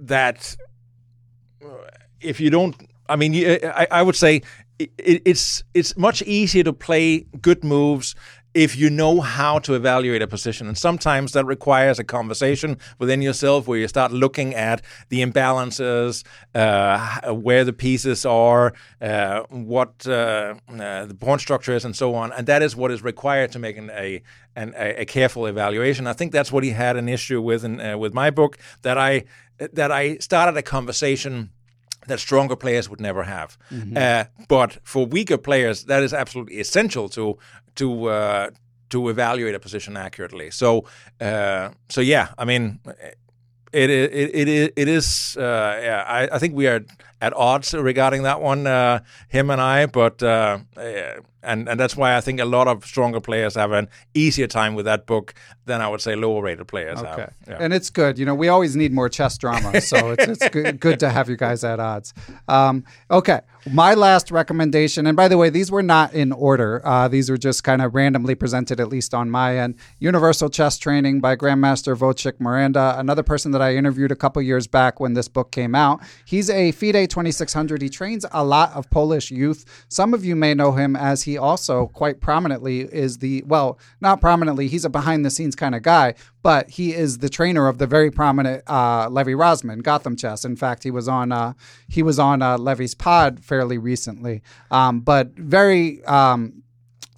that if you don't, I mean, I, I would say it, it's it's much easier to play good moves if you know how to evaluate a position. And sometimes that requires a conversation within yourself where you start looking at the imbalances, uh, where the pieces are, uh, what uh, uh, the pawn structure is, and so on. And that is what is required to make an, a, a, a careful evaluation. I think that's what he had an issue with in, uh, with my book that I that I started a conversation that stronger players would never have. Mm-hmm. Uh, but for weaker players, that is absolutely essential to to uh, to evaluate a position accurately. So uh, so yeah, I mean. It it it, it, it is. Uh, yeah, I, I think we are at odds regarding that one, uh, him and I. But uh, and and that's why I think a lot of stronger players have an easier time with that book than I would say lower rated players okay. have. Yeah. And it's good. You know, we always need more chess drama, so it's, it's good, good, to have you guys at odds. Um, okay, my last recommendation, and by the way, these were not in order. Uh, these were just kind of randomly presented, at least on my end. Universal Chess Training by Grandmaster Wojciech Moranda, another person that I interviewed a couple years back when this book came out. He's a FIDE 2600. He trains a lot of Polish youth. Some of you may know him as he also quite prominently is the, well, not prominently, he's a behind the scenes kind of guy, but he is the trainer of the very prominent uh, Levy Rozman, Gotham Chess. In fact, he was on uh, he was on uh, Levy's pod fairly recently. Um, but very um,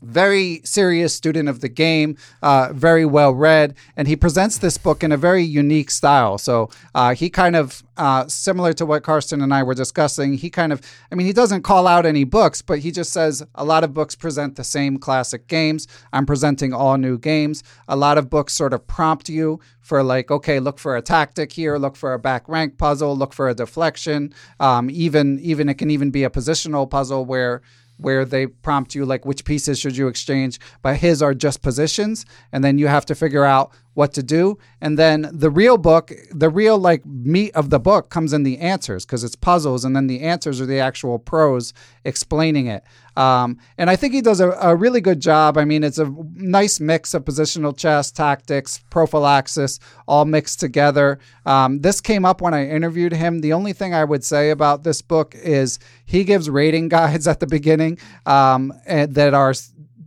very serious student of the game, uh, very well read, and he presents this book in a very unique style. So uh, he kind of, uh, similar to what Carsten and I were discussing, he kind of, I mean, he doesn't call out any books, but he just says a lot of books present the same classic games. I'm presenting all new games. A lot of books sort of prompt you for like, okay, look for a tactic here, look for a back rank puzzle, look for a deflection. Um, even even it can even be a positional puzzle where where they prompt you like which pieces should you exchange but his are just positions and then you have to figure out what to do. And then the real book the real like meat of the book comes in the answers because it's puzzles and then the answers are the actual prose explaining it um, and i think he does a, a, really good job i mean it's a nice mix of positional chess tactics prophylaxis all mixed together um, this came up when i interviewed him the only thing i would say about this book is he gives rating guides at the beginning um, that are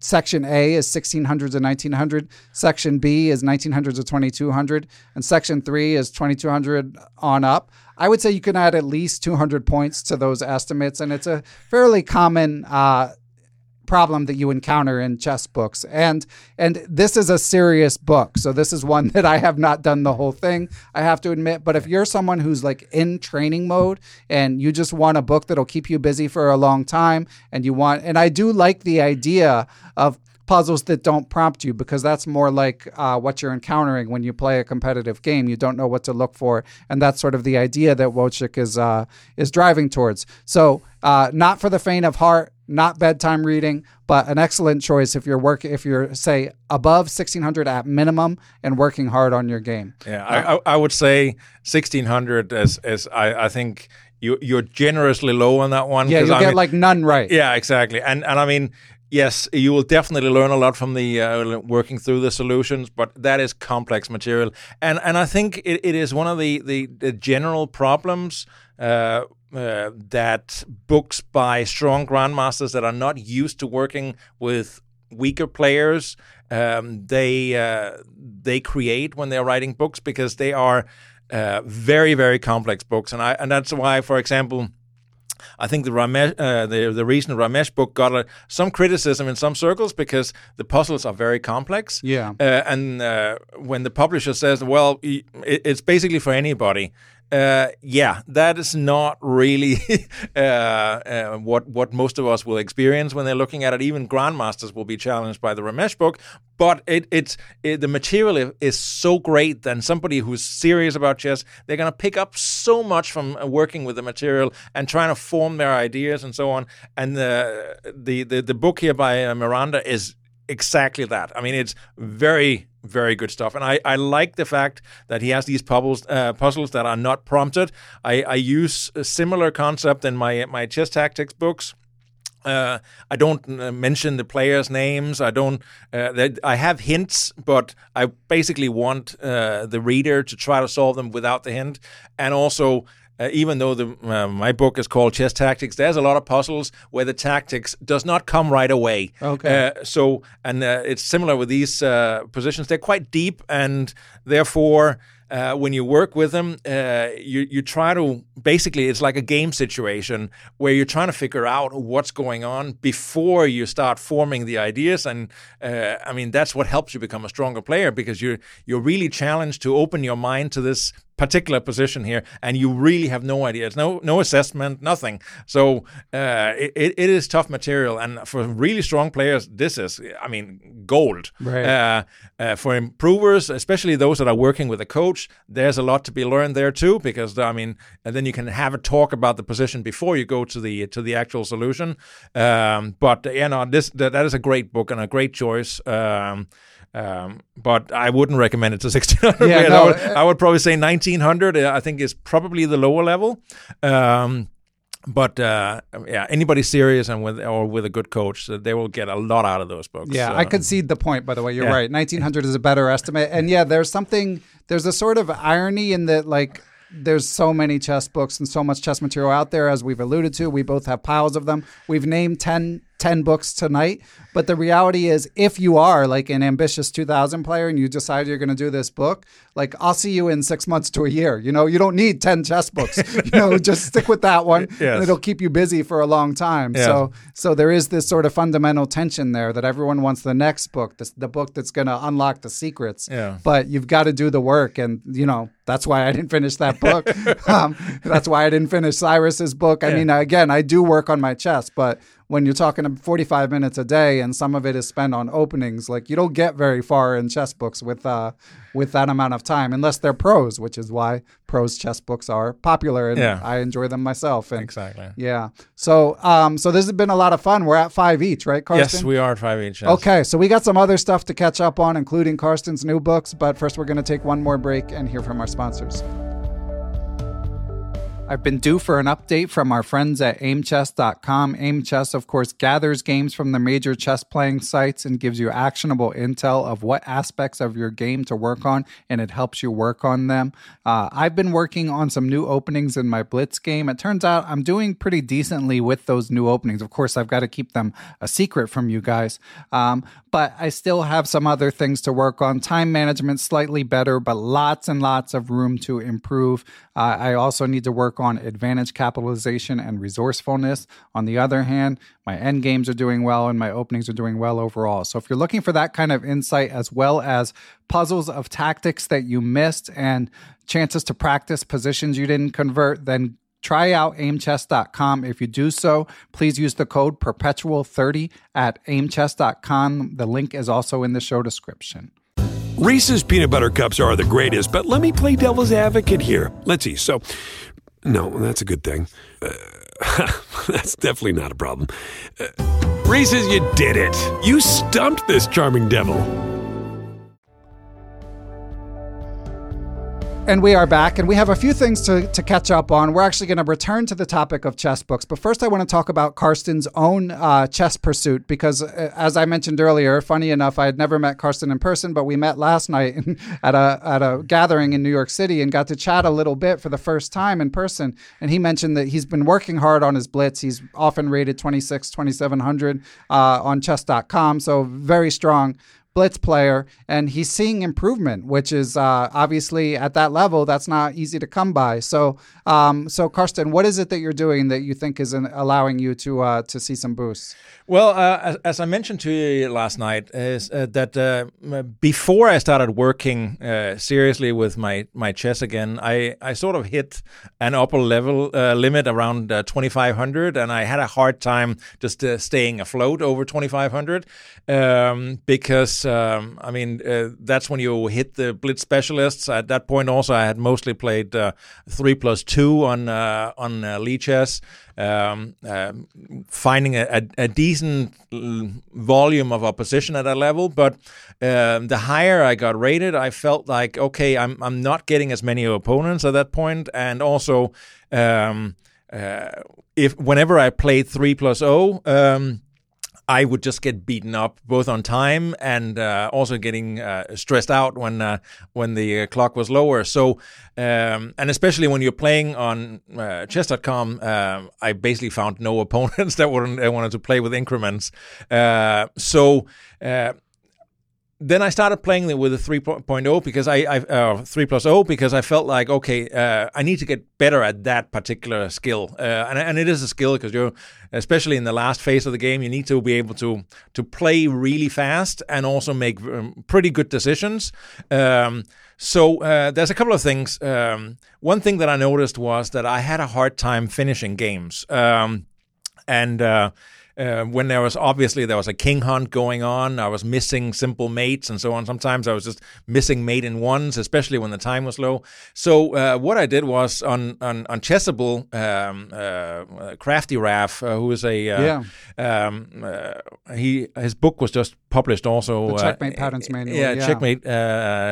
Section A is 1600 to 1900. Section B is 1900 to 2200. And Section 3 is 2200 on up. I would say you can add at least 200 points to those estimates. And it's a fairly common uh, problem that you encounter in chess books and and this is a serious book so this is one that i have not done the whole thing i have to admit but if you're someone who's like in training mode and you just want a book that'll keep you busy for a long time and you want and i do like the idea of puzzles that don't prompt you because that's more like uh, what you're encountering when you play a competitive game. You don't know what to look for, and that's sort of the idea that Wojciech is uh, is driving towards. So, uh, not for the faint of heart not bedtime reading, but an excellent choice if you're working if you're say above 1600 at minimum and working hard on your game. Yeah, I, I would say 1600 as as I, I think you you're generously low on that one. Yeah, you get mean, like none right. Yeah, exactly. And and I mean. Yes, you will definitely learn a lot from the uh, working through the solutions, but that is complex material, and and I think it, it is one of the the, the general problems uh, uh, that books by strong grandmasters that are not used to working with weaker players um, they uh, they create when they're writing books because they are uh, very very complex books. And I and that's why for example I think the Ramesh, uh, the the recent Ramesh book got some criticism in some circles because the puzzles are very complex. Yeah, uh, and uh, when the publisher says, "Well, it's basically for anybody," Uh, yeah, that is not really uh, uh, what what most of us will experience when they're looking at it. Even grandmasters will be challenged by the Ramesh book, but it, it's it, the material is so great that somebody who's serious about chess, they're going to pick up so much from uh, working with the material and trying to form their ideas and so on. And the the the, the book here by uh, Moranda is exactly that. I mean, it's very very good stuff. And I, I like the fact that he has these puzzles, uh, puzzles that are not prompted. I, I use a similar concept in my my chess tactics books. Uh, I don't uh, mention the players' names. I don't. Uh, I have hints, but I basically want uh, the reader to try to solve them without the hint. And also, uh, even though the uh, my book is called Chess Tactics, there's a lot of puzzles where the tactics does not come right away. Okay. Uh, so, and uh, it's similar with these uh, positions. They're quite deep, and therefore, uh, when you work with them, uh, you you try to basically it's like a game situation where you're trying to figure out what's going on before you start forming the ideas. And uh, I mean that's what helps you become a stronger player because you're you're really challenged to open your mind to this particular position here, and you really have no idea. It's no no assessment, nothing. So uh, it, it is tough material, and for really strong players, this is, I mean, gold. Right. Uh, uh, for improvers, especially those that are working with a coach, there's a lot to be learned there too, because I mean, and then you can have a talk about the position before you go to the to the actual solution. Um, but you know, this that, that is a great book and a great choice. Um, um, but I wouldn't recommend it to 1600. Yeah, I, would, uh, I would probably say 1900. uh, I think is probably the lower level. Um, but uh, yeah, anybody serious and with or with a good coach, uh, they will get a lot out of those books. Yeah, So- I concede the point. By the way, you're Yeah. right. 1900 is a better estimate, and yeah, there's something. There's a sort of irony in that, like, there's so many chess books and so much chess material out there, as we've alluded to. We both have piles of them. We've named 10, 10 books tonight, but the reality is, if you are like an ambitious 2000 player and you decide you're going to do this book, like, I'll see you in six months to a year. You know, you don't need 10 chess books. you know, just stick with that one, Yes. and it'll keep you busy for a long time. Yeah. So, so there is this sort of fundamental tension there that everyone wants the next book, this, the book that's going to unlock the secrets. Yeah. But you've got to do the work, and you know that's why I didn't finish that book. um, that's why I didn't finish Cyrus's book. I mean, again, I do work on my chess, but when you're talking 45 minutes a day and some of it is spent on openings, like you don't get very far in chess books with uh, with that amount of time, unless they're prose, which is why prose chess books are popular, and Yeah. I enjoy them myself. And Exactly. yeah. So, um, so this has been a lot of fun. We're at five each, right, Carsten? Yes, we are at five each. yes. Okay, so we got some other stuff to catch up on, including Carsten's new books. But first, we're going to take one more break and hear from our sponsors. I've been due for an update from our friends at aimchess.com. Aimchess, of course, gathers games from the major chess playing sites and gives you actionable intel of what aspects of your game to work on, and it helps you work on them. Uh, I've been working on some new openings in my Blitz game. It turns out I'm doing pretty decently with those new openings. Of course, I've got to keep them a secret from you guys, um, but I still have some other things to work on. Time management slightly better, but lots and lots of room to improve. Uh, I also need to work on advantage capitalization and resourcefulness. On the other hand, my end games are doing well and my openings are doing well overall. So if you're looking for that kind of insight as well as puzzles of tactics that you missed and chances to practice positions you didn't convert, then try out aimchess.com. If you do so, please use the code perpetual30 at aimchess.com. The link is also in the show description. Reese's peanut butter cups are the greatest, but let me play devil's advocate here. Let's see. So, no, that's a good thing. Uh, that's definitely not a problem. Uh, Reese's, you did it. You stumped this charming devil. And we are back, and we have a few things to, to catch up on. We're actually going to return to the topic of chess books, but first, I want to talk about Carsten's own uh, chess pursuit because, uh, as I mentioned earlier, funny enough, I had never met Carsten in person, but we met last night at a at a gathering in New York City and got to chat a little bit for the first time in person. And he mentioned that he's been working hard on his blitz. He's often rated 26, 2700 uh, on chess.com, so very strong blitz player and he's seeing improvement which is uh, obviously at that level that's not easy to come by. So um, so Carsten what is it that you're doing that you think is an, allowing you to uh, to see some boosts? Well, uh, as, as I mentioned to you last night, is uh, that uh, before I started working uh, seriously with my, my chess again, I, I sort of hit an upper level uh, limit around uh, 2500, and I had a hard time just uh, staying afloat over 2500 um, because, um, I mean, uh, that's when you hit the blitz specialists. At that point, also, I had mostly played uh, 3 plus 2 on, uh, on uh, Lichess um, um, finding a, a, a decent volume of opposition at that level. But um, the higher I got rated, I felt like okay, I'm I'm not getting as many opponents at that point, and also um, uh, if whenever I played three plus O. Um, I would just get beaten up both on time and uh, also getting uh, stressed out when uh, when the uh, clock was lower. So, um, and especially when you're playing on uh, chess.com, um, I basically found no opponents that wouldn't uh, wanted to play with increments. so then I started playing with a 3.0 because I, I uh, 3 plus 0 because I felt like okay uh, I need to get better at that particular skill. Uh, and, and it is a skill because you're especially in the last phase of the game you need to be able to to play really fast and also make um, pretty good decisions. Um, so uh, there's a couple of things. Um, one thing that I noticed was that I had a hard time finishing games. Um, and uh, uh, when there was obviously there was a king hunt going on, I was missing simple mates and so on. Sometimes I was just missing mate in ones, especially when the time was low. So uh, what I did was on on, on Chessable, um, uh, CraftyRaf, uh, who is a uh, yeah. Um, uh, he his book was just published also. The checkmate patterns manual. Yeah, yeah. checkmate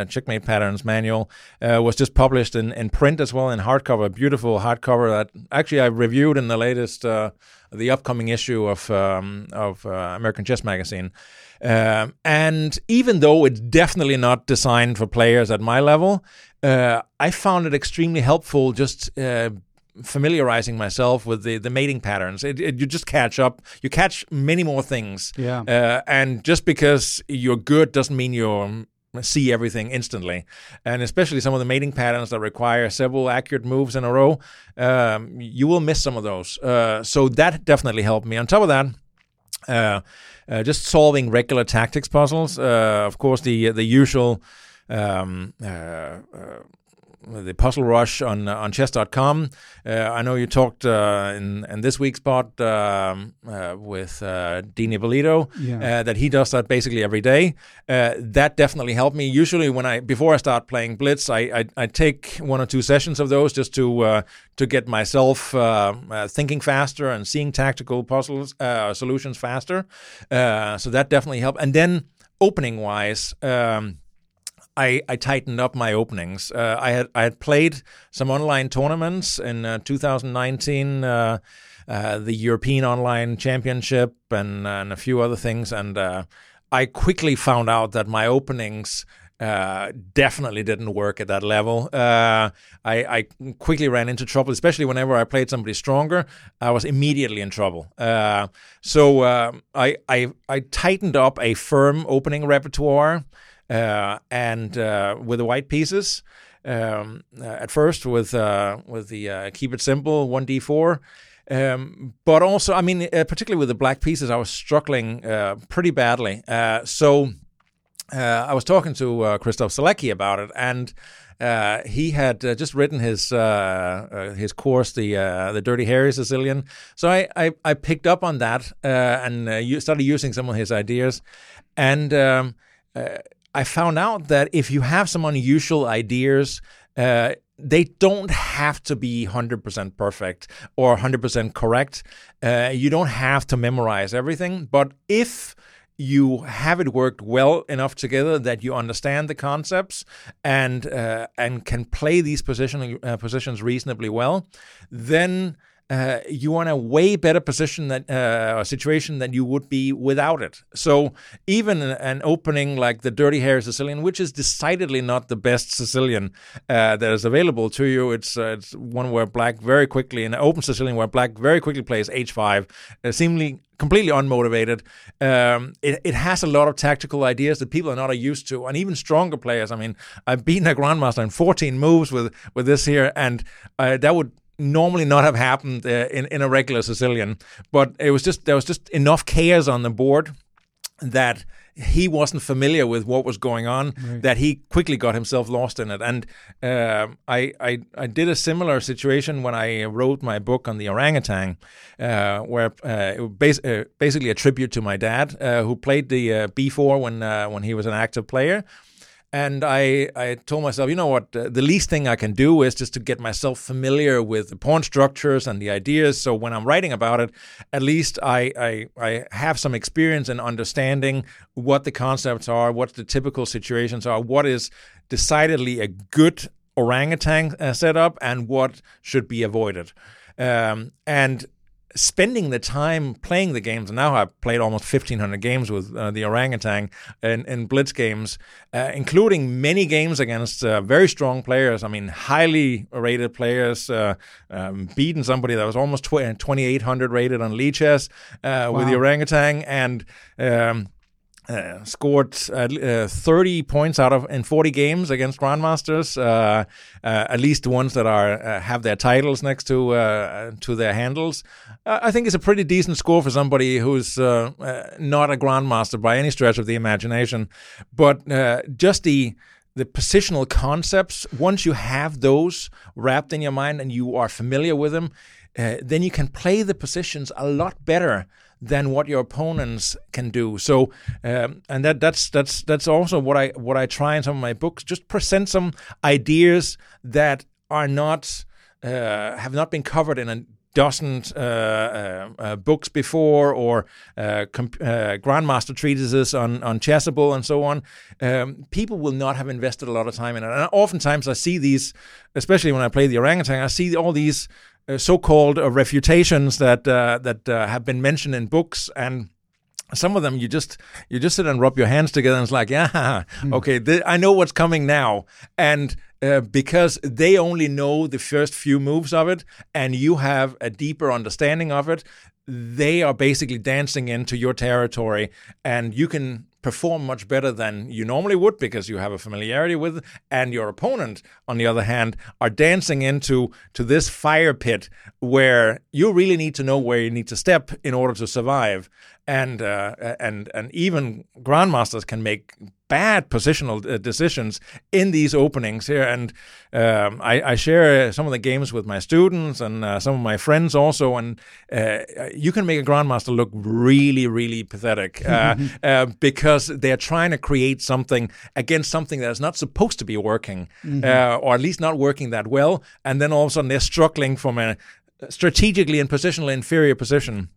checkmate patterns manual was just published in, in print as well in hardcover. Beautiful hardcover that actually I reviewed in the latest the upcoming issue of um, of uh, American Chess Magazine. Uh, and even though it's definitely not designed for players at my level, uh, I found it extremely helpful just uh, familiarizing myself with the, the mating patterns. It, it, you just catch up. You catch many more things. Yeah. Uh, and just because you're good doesn't mean you're see everything instantly. And especially some of the mating patterns that require several accurate moves in a row, um, you will miss some of those. Uh, so that definitely helped me. On top of that, uh, uh, just solving regular tactics puzzles. Uh, of course, the the usual. Um, uh, uh, the Puzzle Rush on uh, on chess.com. Uh, I know you talked uh, in in this week's spot um, uh, with uh, Dean Ippolito yeah. Uh, that he does that basically every day. that definitely helped me. Usually, when I before I start playing Blitz, I I, I take one or two sessions of those just to to get myself thinking faster and seeing tactical puzzles solutions faster. so that definitely helped. And then opening wise. Um, I, I tightened up my openings. Uh, I had I had played some online tournaments in uh, 2019, uh, uh, the European Online Championship, and, and a few other things, and uh, I quickly found out that my openings. Uh, definitely didn't work at that level. I, I, quickly ran into trouble, especially whenever I played somebody stronger. I was immediately in trouble. so I, I I tightened up a firm opening repertoire. Uh, and uh, with the white pieces. Um, uh, at first, with with the keep it simple one d four. Um, but also, I mean, uh, particularly with the black pieces, I was struggling uh, pretty badly. Uh, so I was talking to Christof Sielecki about it, and he had just written his his course, the the Dirty Harry Sicilian. So I, I, I picked up on that and started using some of his ideas, and. Um, I found out that if you have some unusual ideas, uh, they don't have to be 100% perfect or 100% correct. Uh, you don't have to memorize everything. But if you have it worked well enough together that you understand the concepts and uh, and can play these position, uh, positions reasonably well, then uh, you are in a way better position that uh, or situation than you would be without it. So even an opening like the Dirty Harry Sicilian, which is decidedly not the best Sicilian uh, that is available to you, it's uh, it's one where Black very quickly an open Sicilian where Black very quickly plays H5, uh, seemingly completely unmotivated. Um, it, it has a lot of tactical ideas that people are not used to, and even stronger players. I mean, I've beaten a grandmaster in 14 moves with with this here, and uh, that would normally not have happened uh, in in a regular Sicilian. But it was just there was just enough chaos on the board that he wasn't familiar with what was going on right. that he quickly got himself lost in it and uh, I, I, I did a similar situation when I wrote my book on the orangutan uh, where uh, it was bas- uh, basically a tribute to my dad uh, who played the uh, b4 when when he was an active player and I, I told myself, you know what, the least thing I can do is just to get myself familiar with the pawn structures and the ideas. So when I'm writing about it, at least I, I, I have some experience in understanding what the concepts are, what the typical situations are, what is decidedly a good orangutan uh, setup, and what should be avoided. Um, and spending the time playing the games, and now I've played almost 1,500 games with uh, the orangutan in, in Blitz games, uh, including many games against uh, very strong players. I mean, highly rated players, uh, um, beating somebody that was almost 2,800 rated on Lichess wow. Uh, with the orangutan, and um, uh, scored uh, 30 points out of in 40 games against grandmasters uh, uh at least the ones that are uh, have their titles next to uh, to their handles. I think it's a pretty decent score for somebody who's not a grandmaster by any stretch of the imagination. But just the the positional concepts once you have those wrapped in your mind and you are familiar with them then you can play the positions a lot better than what your opponents can do. So, um, and that that's that's that's also what I what I try in some of my books. Just present some ideas that are not uh, have not been covered in a dozen uh, uh, uh, books before or uh, uh, grandmaster treatises on, on chessable and so on, um, people will not have invested a lot of time in it. And oftentimes I see these, especially when I play the orangutan, I see all these so-called uh, refutations that uh, that uh, have been mentioned in books and some of them you just you just sit and rub your hands together and it's like yeah hmm. okay th- i know what's coming now and uh, because they only know the first few moves of it and you have a deeper understanding of it they are basically dancing into your territory and you can perform much better than you normally would because you have a familiarity with and your opponent on the other hand are dancing into to this fire pit where you really need to know where you need to step in order to survive and uh, and and even grandmasters can make bad positional uh, decisions in these openings here. And um, I, I, share some of the games with my students and uh, some of my friends also. And uh, you can make a grandmaster look really, really pathetic uh, uh, because they're trying to create something against something that is not supposed to be working, mm-hmm. or at least not working that well. And then all of a sudden they're struggling from a strategically and positionally inferior position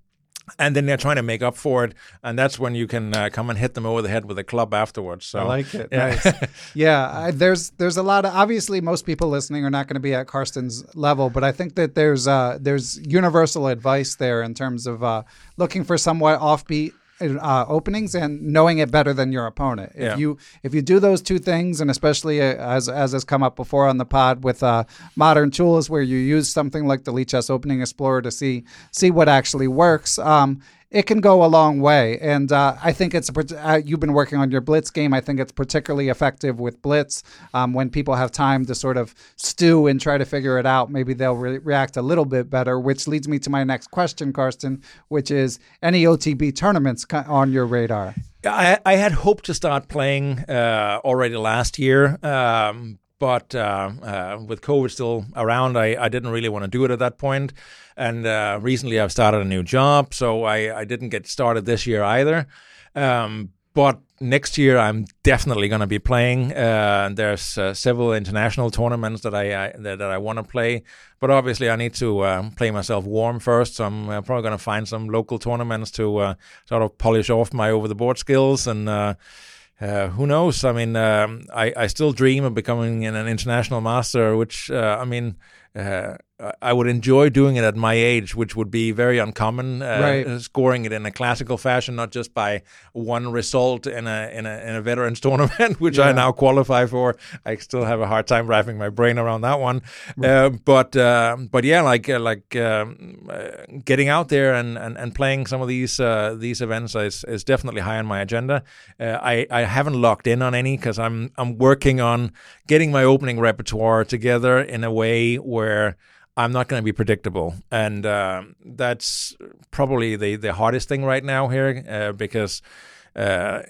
and then they're trying to make up for it, and that's when you can uh, come and hit them over the head with a club afterwards. So I like it. Yeah, nice. yeah. I, there's there's a lot of obviously most people listening are not going to be at Carsten's level, but I think that there's uh, there's universal advice there in terms of uh, looking for somewhat offbeat uh, openings and knowing it better than your opponent. If yeah. you if you do those two things, and especially uh, as as has come up before on the pod with uh, modern tools, where you use something like the Lichess Opening Explorer to see see what actually works, um, it can go a long way. And uh, I think it's uh, you've been working on your blitz game. I think it's particularly effective with blitz um, when people have time to sort of stew and try to figure it out. Maybe they'll re- react a little bit better. Which leads me to my next question, Carsten, which is any OTB tournaments on your radar? I, I had hoped to start playing uh, already last year. Um, but uh, uh, with COVID still around, I, I didn't really want to do it at that point. And uh, recently, I've started a new job, so I, I didn't get started this year either. Um, but next year, I'm definitely going to be playing. Uh, there's uh, several international tournaments that I, I that, that, I want to play, but obviously, I need to uh, play myself warm first. So I'm probably going to find some local tournaments to sort of polish off my over the board skills and uh, who knows? I mean, um, I, I still dream of becoming an, international master, which, uh, I mean, uh, I would enjoy doing it at my age, which would be very uncommon. Uh, right. Scoring it in a classical fashion, not just by one result in a in a, in a veterans tournament, which yeah. I now qualify for. I still have a hard time wrapping my brain around that one. Right. Uh, but uh, but yeah, like uh, like um, uh, getting out there and, and, and playing some of these uh, these events is, is definitely high on my agenda. I I haven't locked in on any because I'm I'm working on getting my opening repertoire together in a way where I'm not going to be predictable, and uh, that's probably the the hardest thing right now here uh, because. Uh,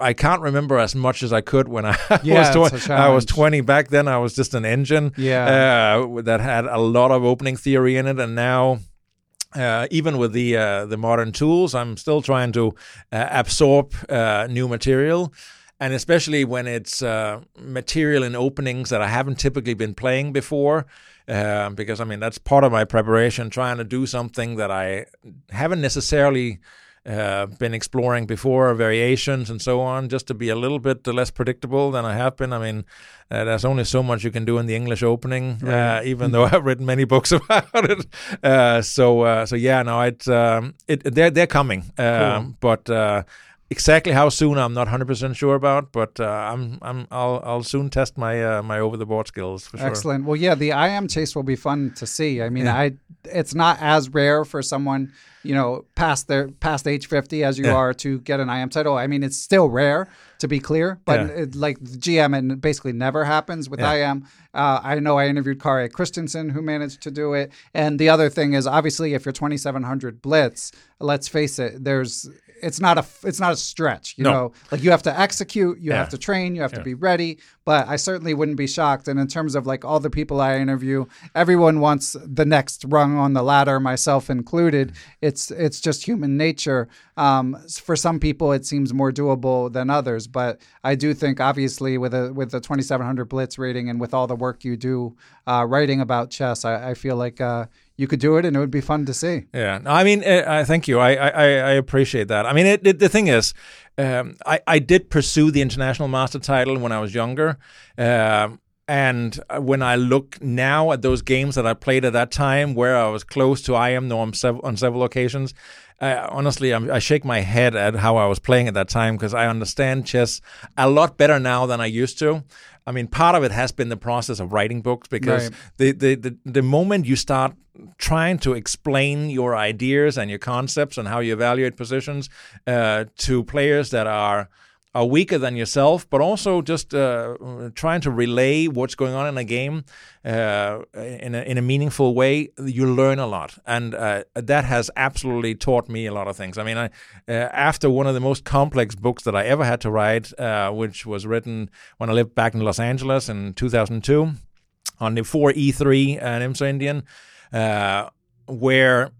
I can't remember as much as I could when I yeah, was tw- I was 20 back then. I was just an engine yeah. Uh, that had a lot of opening theory in it, and now uh, even with the uh, the modern tools, I'm still trying to uh, absorb uh, new material, and especially when it's uh, material in openings that I haven't typically been playing before. Um, because I mean that's part of my preparation, trying to do something that I haven't necessarily uh, been exploring before, variations and so on, just to be a little bit less predictable than I have been. I mean, uh, there's only so much you can do in the English opening, uh, even though I've written many books about it. Uh, so, uh, so yeah, no, it, um, it they're they're coming, um, but. Exactly how soon I'm not 100% sure about, but uh, I'm I'm I'll I'll soon test my uh, my over the board skills for sure. Excellent. Well, yeah, the I am chase will be fun to see. I mean, Yeah. I it's not as rare for someone you know past their past age 50 as you Yeah. are to get an IM title. I mean, it's still rare to be clear, but Yeah. it, like the GM, it basically never happens with Yeah. I. Uh, I know I interviewed Kari Christensen who managed to do it, and the other thing is obviously if you're 2700 blitz, let's face it, there's it's not a it's not a stretch, you No. know. Like you have to execute, you Yeah. have to train, you have to be ready. But I certainly wouldn't be shocked. And in terms of like all the people I interview, everyone wants the next rung on the ladder, myself included. It's it's just human nature. Um, for some people, it seems more doable than others. But I do think, obviously, with a with the 2700 blitz rating and with all the work you do uh, writing about chess, I, I feel like uh, you could do it, and it would be fun to see. Yeah, I mean, uh, thank you. I, I I- appreciate that. I mean, it, it, the thing is, um, I I did pursue the international master title when I was younger, um, and when I look now at those games that I played at that time, where I was close to IM norm sev- on several occasions. Uh, honestly, I'm, I shake my head at how I was playing at that time because I understand chess a lot better now than I used to. I mean, part of it has been the process of writing books because Right. the, the, the, the moment you start trying to explain your ideas and your concepts and how you evaluate positions uh, to players that are are weaker than yourself, but also just uh, trying to relay what's going on in a game uh, in, a, in a meaningful way, you learn a lot, and uh, that has absolutely taught me a lot of things. I mean, I, uh, after one of the most complex books that I ever had to write, uh, which was written when I lived back in Los Angeles in 2002 on the 4E3 and Nimzo-Indian, uh, where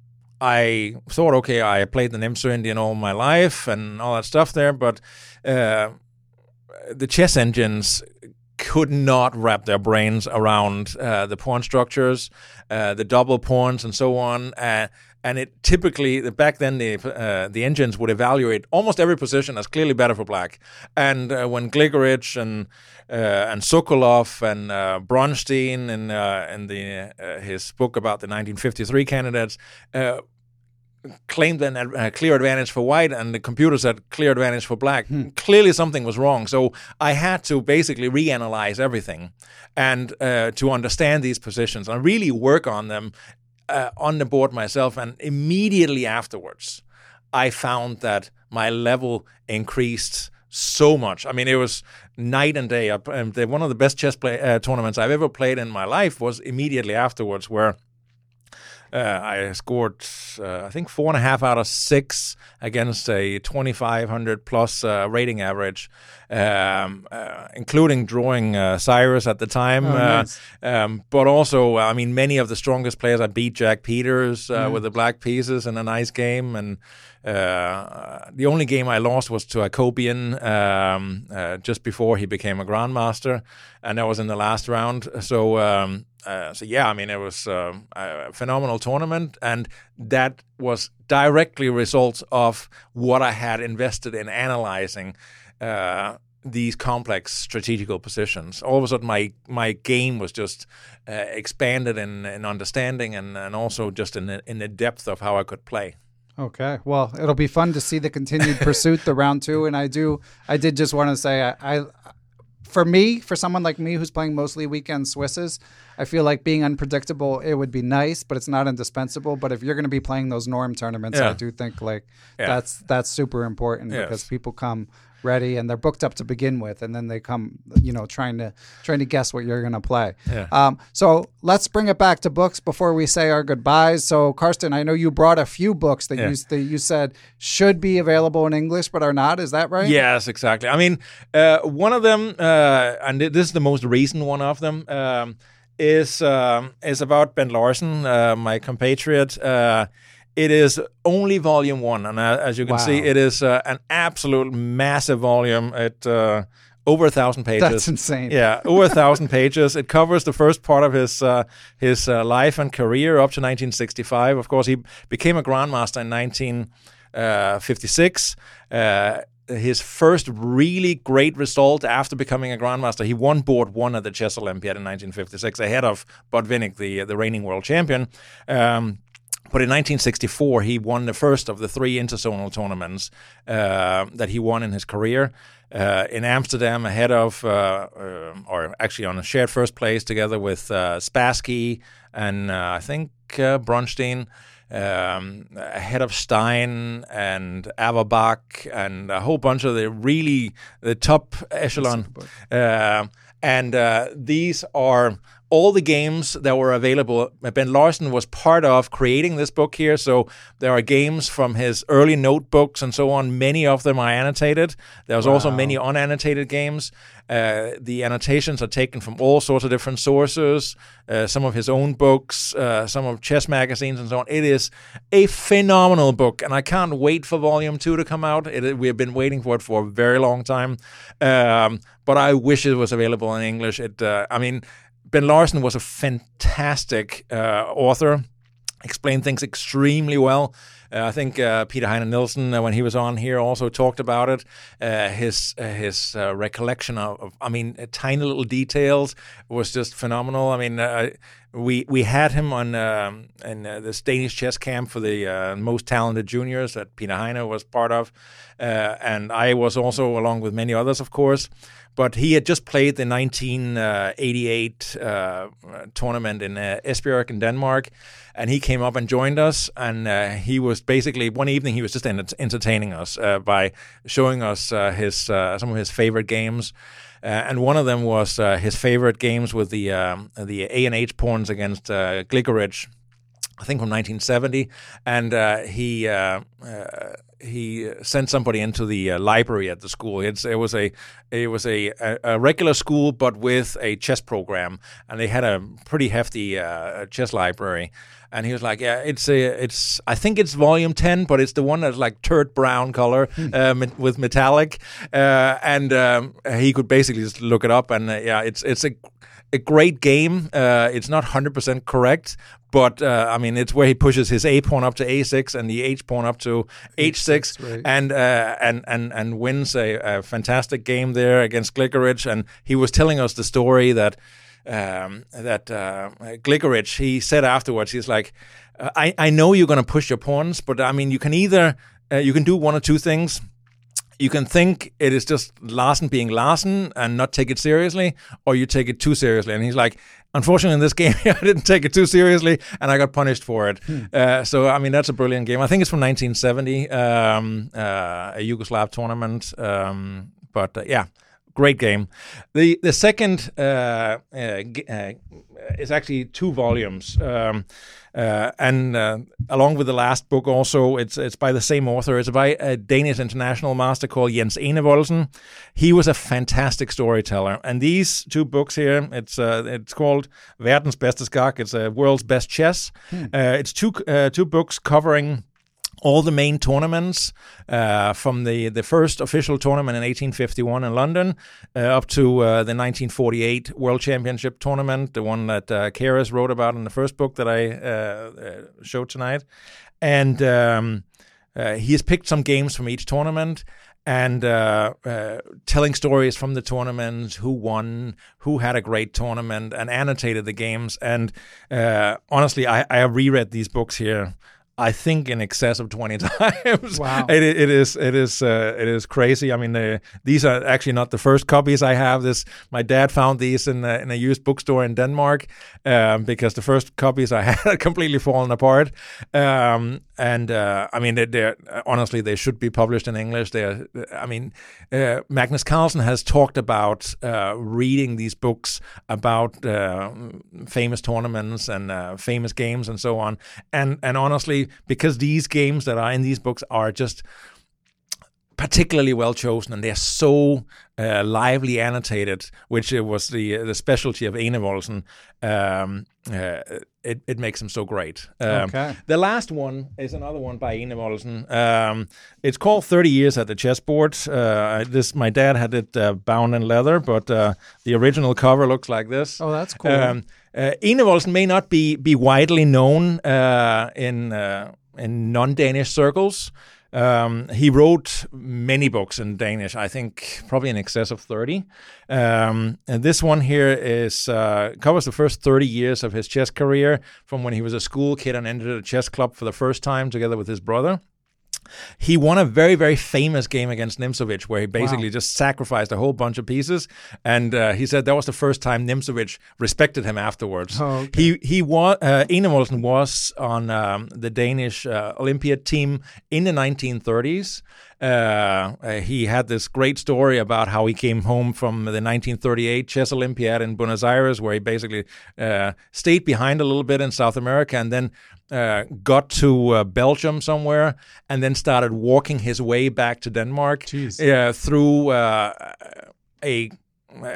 I thought, okay, I played the Nimzo-Indian all my life and all that stuff there, but uh, the chess engines could not wrap their brains around uh, the pawn structures, uh, the double pawns, and so on. Uh, and it typically back then the uh, the engines would evaluate almost every position as clearly better for black. And uh, when Gligoric and uh, and Sokolov and Bronstein in in the his book about the 1953 candidates. Claimed an uh, clear advantage for white and the computer said clear advantage for black. Clearly something was wrong. So I had to basically reanalyze everything and uh, to understand these positions and really work on them uh, on the board myself. And immediately afterwards, I found that my level increased so much. I mean, it was night and day. I- One of the best chess play, uh, tournaments I've ever played in my life was immediately afterwards, where uh, I scored, uh, I think, four and a half out of six against a 2,500 plus uh, rating average, um, uh, including drawing uh, Cyrus at the time. Oh, uh, nice. um, but also, I mean, many of the strongest players. I beat Jack Peters uh, with the black pieces in a nice game, and uh, the only game I lost was to Akobian um, uh, just before he became a grandmaster, and that was in the last round. So, um, uh, so yeah, I mean, it was um, a phenomenal tournament, and that was directly a result of what I had invested in analyzing. Uh, these complex strategical positions. All of a sudden, my my game was just uh, expanded in, in understanding and, and also just in the, in the depth of how I could play. Okay. Well, it'll be fun to see the continued pursuit, the round two. And I do, I did just want to say, I, I, for me, for someone like me who's playing mostly weekend Swisses, I feel like being unpredictable, it would be nice, but it's not indispensable. But if you're going to be playing those norm tournaments, I do think like Yeah. that's that's super important Yes. because people come ready and they're booked up to begin with, and then they come, you know, trying to trying to guess what you're going to play. Yeah. Um, so let's bring it back to books before we say our goodbyes. So Carsten, I know you brought a few books that Yeah. you that you said should be available in English but are not. Is that right? Yes, exactly. I mean, uh, one of them, uh, and this is the most recent one of them, um, is um, is about Bent Larsen, uh, my compatriot. Uh, it is only volume one, and uh, as you can see, it is uh, an absolute massive volume. It uh, over a thousand pages. That's insane. Yeah, over a thousand pages. It covers the first part of his uh, his uh, life and career up to 1965. Of course, he became a grandmaster in 1956. Uh, his first really great result after becoming a grandmaster. He won board one at the Chess Olympiad in 1956, ahead of Botvinnik, the the reigning world champion. Um, but in 1964, he won the first of the three interzonal tournaments uh, that he won in his career. Uh, in Amsterdam, ahead of, uh, uh or actually on a shared first place together with uh, Spassky and uh, I think Bronstein um, ahead of Stein and Averbakh and a whole bunch of the really the top echelon. Uh, and uh, these are all the games that were available. Bent Larsen was part of creating this book here, so there are games from his early notebooks and so on. Many of them are annotated. There's wow. also many unannotated games. Uh, the annotations are taken from all sorts of different sources, uh, some of his own books, uh, some of chess magazines, and so on. It is a phenomenal book, and I can't wait for volume two to come out. It, we have been waiting for it for a very long time, um, but I wish it was available in English. It, uh, I mean, Bent Larsen was a fantastic uh, author, explained things extremely well. Uh, I think uh, Peter Heine Nielsen, uh, when he was on here, also talked about it. Uh, his uh, his recollection of, of, I mean, tiny little details was just phenomenal. I mean, we we had him on um, in this Danish chess camp for the most talented juniors that Peter Heine was part of, and I was also along with many others, of course. But he had just played the 1988 uh, tournament in uh, Esbjerg in Denmark, and he came up and joined us. And uh, he was basically one evening he was just entertaining us uh, by showing us uh, his uh, some of his favorite games. Uh, and one of them was his favorite games with the um, the A and H pawns against uh, I think from 1970, and he he sent somebody into the uh, library at the school. It's, it was a it was a, a, regular school, but with a chess program, and they had a pretty hefty uh, chess library. And he was like, "Yeah, it's a, it's. I think it's volume ten, but it's the one that's like turd brown color hmm. uh, with metallic." Uh, and um, he could basically just look it up, and uh, yeah, it's it's a a great game. Uh, it's not 100% correct, but uh, I mean, it's where he pushes his A pawn up to A6 and the H pawn up to H6, right. and uh, and and and wins a, a, fantastic game there against Gligoric. And he was telling us the story that um, that uh, Gligoric he said afterwards, he's like, I I know you're going to push your pawns, but I mean, you can either uh, you can do one or two things you can think it is just Larsen being Larsen and not take it seriously, or you take it too seriously. And he's like, unfortunately, in this game, I didn't take it too seriously, and I got punished for it. Hmm. Uh, so, I mean, that's a brilliant game. I think it's from 1970, um, uh, a Yugoslav tournament. Um, but uh, yeah, great game. The the second uh, uh, uh, is actually two volumes. Um, uh, and uh, along with the last book, also it's it's by the same author. It's by a Danish international master called Jens Enevoldsen. He was a fantastic storyteller, and these two books here, it's uh, it's called Verdens bedste skak. It's a world's best chess. Hmm. Uh, it's two uh, two books covering all the main tournaments uh, from the, the first official tournament in 1851 in London uh, up to uh, the 1948 World Championship tournament, the one that uh, wrote about in the first book that I uh, uh, showed tonight. And um, uh, he has picked some games from each tournament and uh, uh, telling stories from the tournaments, who won, who had a great tournament, and annotated the games. And uh, honestly, I, I have reread these books here I think in excess of twenty times. Wow! it, it is it is uh, it is crazy. I mean, uh, these are actually not the first copies I have. This my dad found these in a, in a used bookstore in Denmark um, because the first copies I had had completely fallen apart. Um, and uh, I mean, they're, honestly they should be published in English. They're, I mean, uh, Magnus Carlsen has talked about uh, reading these books about uh, famous tournaments and famous games and so on. And and honestly because these games that are in these books are just particularly well chosen and they're so uh, lively annotated, which was the the specialty of Enevoldsen. Um, uh, it, it makes them so great. Um, okay. The last one is another one by Enevoldsen. Um, it's called 30 Years at the Chessboard. Uh, this My dad had it uh, bound in leather, but uh, the original cover looks like this. Oh, that's cool. Um, uh, Enevoldsen may not be be widely known uh, in uh, in non-Danish circles. Um, he wrote many books in Danish. I think probably in excess of thirty. Um, and this one here is uh, covers the first thirty years of his chess career, from when he was a school kid and entered a chess club for the first time together with his brother. He won a very, very famous game against Nimzowitsch where he basically wow. just sacrificed a whole bunch of pieces. And uh, he said that was the first time Nimzowitsch respected him afterwards. Oh, okay. He he was uh, Enevoldsen was on um, the Danish uh, Olympiad team in the 1930s. Uh, uh, he had this great story about how he came home from the 1938 Chess Olympiad in Buenos Aires, where he basically uh, stayed behind a little bit in South America and then uh, got to uh, Belgium somewhere and then started walking his way back to Denmark through uh, a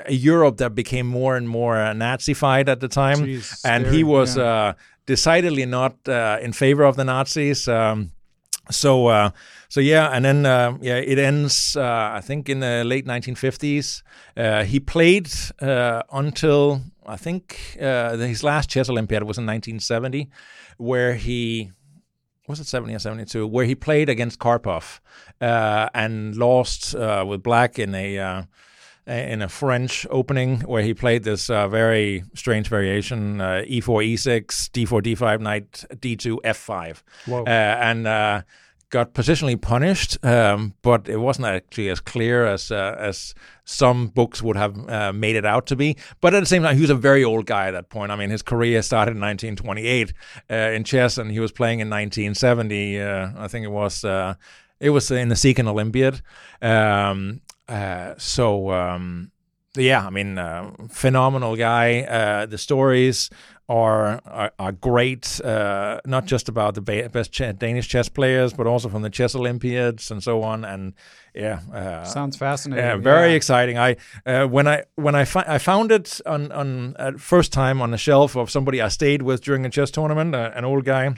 a Europe that became more and more uh, Nazified at the time, Jeez, and scary, he was yeah. uh, decidedly not uh, in favor of the Nazis. Um, so, uh, so yeah, and then uh, yeah, it ends. Uh, I think in the late 1950s. Uh, he played uh, until I think uh, his last chess Olympiad was in 1970, where he was it 70 or 72, where he played against Karpov uh, and lost uh, with black in a uh, in a French opening where he played this uh, very strange variation uh, e4 e6 d4 d5 knight d2 f5 uh, and uh, got positionally punished um, but it wasn't actually as clear as uh, as some books would have uh, made it out to be but at the same time he was a very old guy at that point I mean his career started in 1928 uh, in chess and he was playing in 1970 uh, I think it was uh, it was in the Second Olympiad. Um, uh, so um, yeah, I mean, phenomenal guy. The stories are are, are great, uh, not just about the best ch- Danish chess players, but also from the chess Olympiads and so on. And yeah, uh, Sounds fascinating. yeah, very yeah. exciting. I uh, when I when I fi- I found it on on first time on the shelf of somebody I stayed with during a chess tournament, uh, an old guy.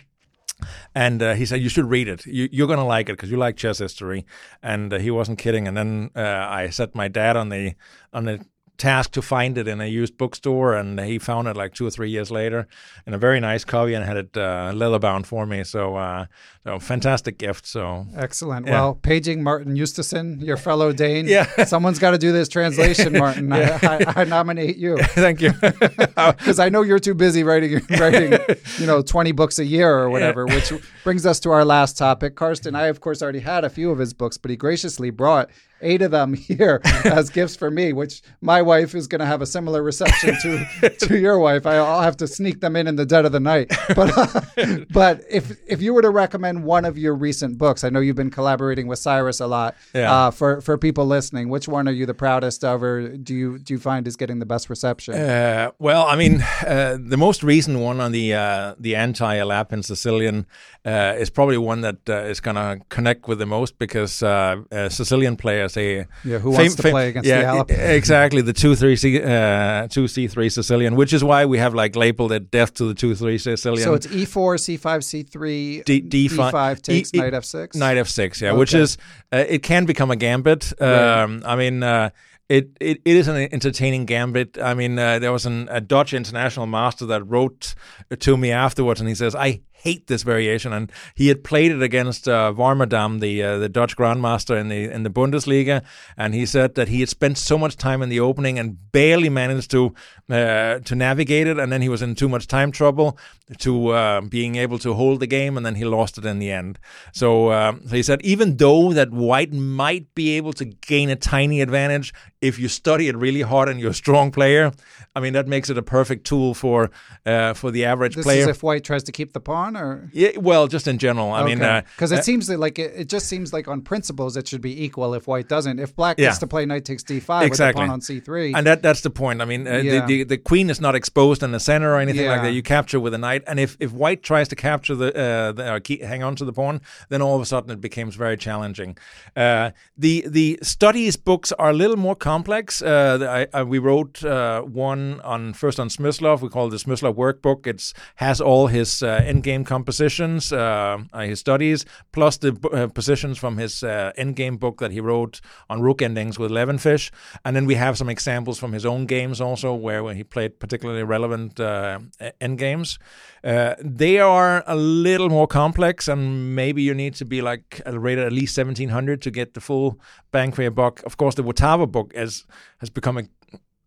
And uh, he said, "You should read it. You, you're gonna like it because you like chess history." And uh, he wasn't kidding. And then uh, I set my dad on the on the task to find it in a used bookstore, and he found it like two or three years later in a very nice copy and had it uh, leather bound for me. So, uh, so fantastic gift. So Excellent. Yeah. Well, paging Martin Eustason, your fellow Dane. Yeah. Someone's got to do this translation, Martin. I, I, I nominate you thank you. because I know you're too busy writing, writing, you know, 20 books a year or whatever. Which brings us to our last topic. Carsten, I of course already had a few of his books, but he graciously brought eight of them here as gifts for me, which my wife is going to have a similar reception to to your wife. I, I'll have to sneak them in in the dead of the night. But but if if you were to recommend one of your recent books, I know you've been collaborating with Cyrus a lot. Yeah. Uh, for for people listening, which one are you the proudest of, or do you do you find is getting the best reception? Uh, well, I mean, uh, the most recent one on the uh, the anti-Alapin Sicilian uh, is probably one that uh, is going to connect with the most because uh, uh, Sicilian players they Yeah, who wants to play against the yeah, Alapin? e- exactly the two three C uh, two C three Sicilian, which is why we have like labeled it death to the two three Sicilian. so it's E E4, C5, C3, D- D5 D5 takes E- knight F6. Knight F6, yeah, which is uh, it can become a gambit. Right. Um, I mean, uh, it, it it is an entertaining gambit. I mean, uh, there was an, a Dutch international master that wrote to me afterwards, and he says, "I hate this variation." And he had played it against uh, Warmerdam, the uh, the Dutch grandmaster in the in the Bundesliga, and he said that he had spent so much time in the opening and barely managed to uh, to navigate it, and then he was in too much time trouble to uh, being able to hold the game, and then he lost it in the end. So, um, so he said, even though that White might be able to gain a tiny advantage if you study it really hard and you're a strong player, I mean that makes it a perfect tool for uh, for the average This player. is if White tries to keep the pawn, or yeah, well, just in general. I mean, because uh, it seems that like it, it just seems like on principles it should be equal if White doesn't. If Black Yeah. gets to play knight takes D5 with Exactly. the pawn on C3, And that that's the point. I mean, uh, Yeah. the, the the queen is not exposed in the center or anything like that. You capture with a knight, and if, if white tries to capture the, uh, the or keep, hang on to the pawn, then all of a sudden it becomes very challenging. Uh, the the studies books are a little more complex. Uh, I, I, we wrote uh, one on first on Smyslov. We call it the Smyslov workbook. It's has all his uh, endgame game compositions, uh, uh, his studies, plus the uh, positions from his uh, endgame book that he wrote on rook endings with Levenfish. And then we have some examples from his own games also, where, where he played particularly relevant uh, endgames. Uh, they are a little more complex, and maybe you need to be like rated at least 1700 to get the full bang for your buck. Of course, the Wotawa book has has become a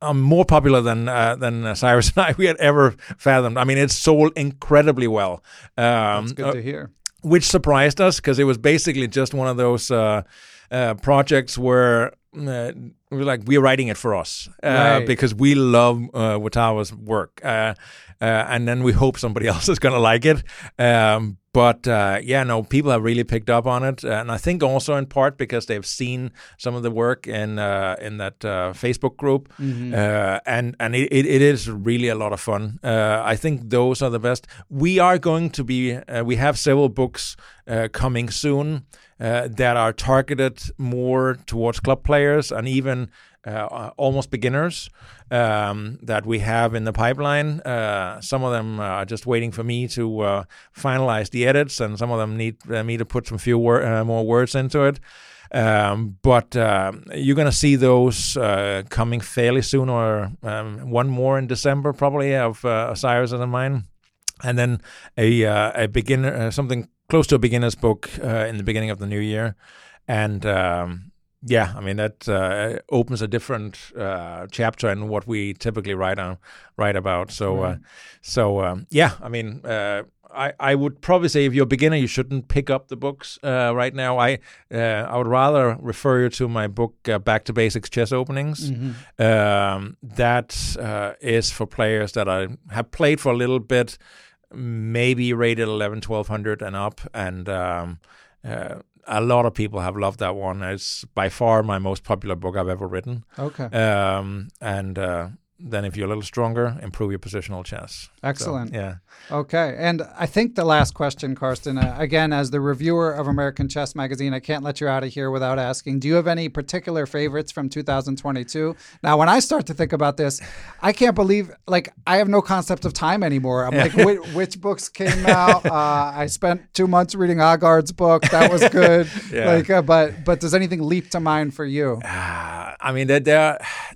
um, more popular than uh, than uh, Cyrus and I we had ever fathomed. I mean, it sold incredibly well. Um, That's good uh, to hear. Which surprised us because it was basically just one of those uh, uh, projects where uh, we're like we're writing it for us right. because we love uh, Wotawa's work, and then we hope somebody else is going to like it. Um, but uh, yeah, no, people have really picked up on it, and I think also in part because they've seen some of the work in uh, in that uh, Facebook group, mm-hmm. Uh, and and it, it is really a lot of fun. Uh, I think those are the best. We are going to be. Uh, we have several books coming soon that are targeted more towards club players and even uh, almost beginners um, that we have in the pipeline. Uh, some of them are just waiting for me to uh, finalize the edits, and some of them need uh, me to put some few wor- uh, more words into it. Um, but uh, you're going to see those coming fairly soon, or um, one more in December, probably of Osiris and mine, and then a a beginner something close to a beginner's book in the beginning of the new year, and um, yeah, I mean that uh, opens a different uh, chapter in what we typically write on write about. So, uh, so um, yeah, I mean, uh, I I would probably say if you're a beginner, you shouldn't pick up the books uh, right now. I uh, I would rather refer you to my book Back to Basics Chess Openings. Mm-hmm. Um, that is for players that I have played for a little bit, maybe rated 11, 1200 and up, and um, a lot of people have loved that one. It's by far my most popular book I've ever written. Okay. Um, and uh, then if you're a little stronger, improve your positional chess. Excellent. So, yeah. Okay. And I think the last question, Carsten, uh, again, as the reviewer of American Chess Magazine, I can't let you out of here without asking do you have any particular favorites from 2022? Now, when I start to think about this, I can't believe, like, I have no concept of time anymore. I'm like, which, which, books came out? Uh, I spent two months reading Aagaard's book. That was good. yeah. Like, uh, but, but does anything leap to mind for you? I mean, there,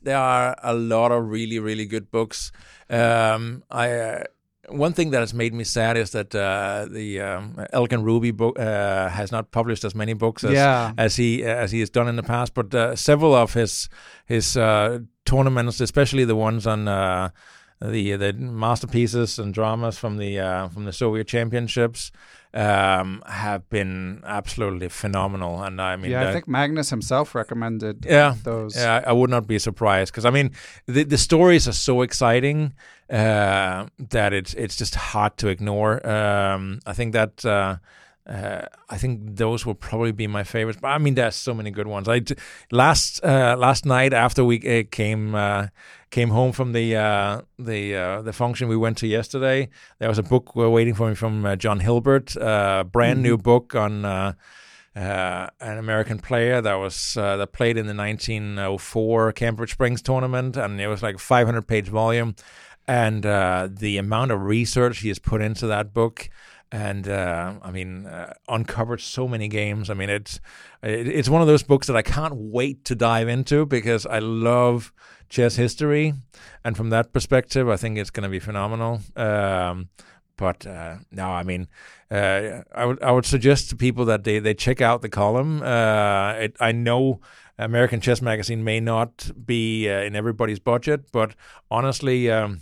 there are a lot of really, really good books. Um, I uh, one thing that has made me sad is that uh, the um, Elk and Ruby book uh, has not published as many books as, yeah. as he as he has done in the past. But uh, several of his his uh, tournaments, especially the ones on uh, the the masterpieces and dramas from the uh, from the Soviet Championships, um, have been absolutely phenomenal. And I mean, yeah, I think Magnus himself recommended yeah, those. Yeah, I would not be surprised because I mean, the the stories are so exciting uh, that it's it's just hard to ignore. Um, I think that. Uh, uh, I think those will probably be my favorites. But I mean, there's so many good ones. I last uh, last night after we uh, came uh, came home from the uh, the uh, the function we went to yesterday, there was a book waiting for me from John Hilbert, a brand mm-hmm. new book on. an American player that was that played in the 1904 Cambridge Springs tournament, and it was like a 500 page volume, and the amount of research he has put into that book, and uh, I mean, uh, uncovered so many games. I mean, it's it's one of those books that I can't wait to dive into because I love chess history, and from that perspective, I think it's going to be phenomenal. Um, but uh, no, I mean, uh, I would I would suggest to people that they, they check out the column. Uh, it, I know American Chess Magazine may not be uh, in everybody's budget, but honestly. Um,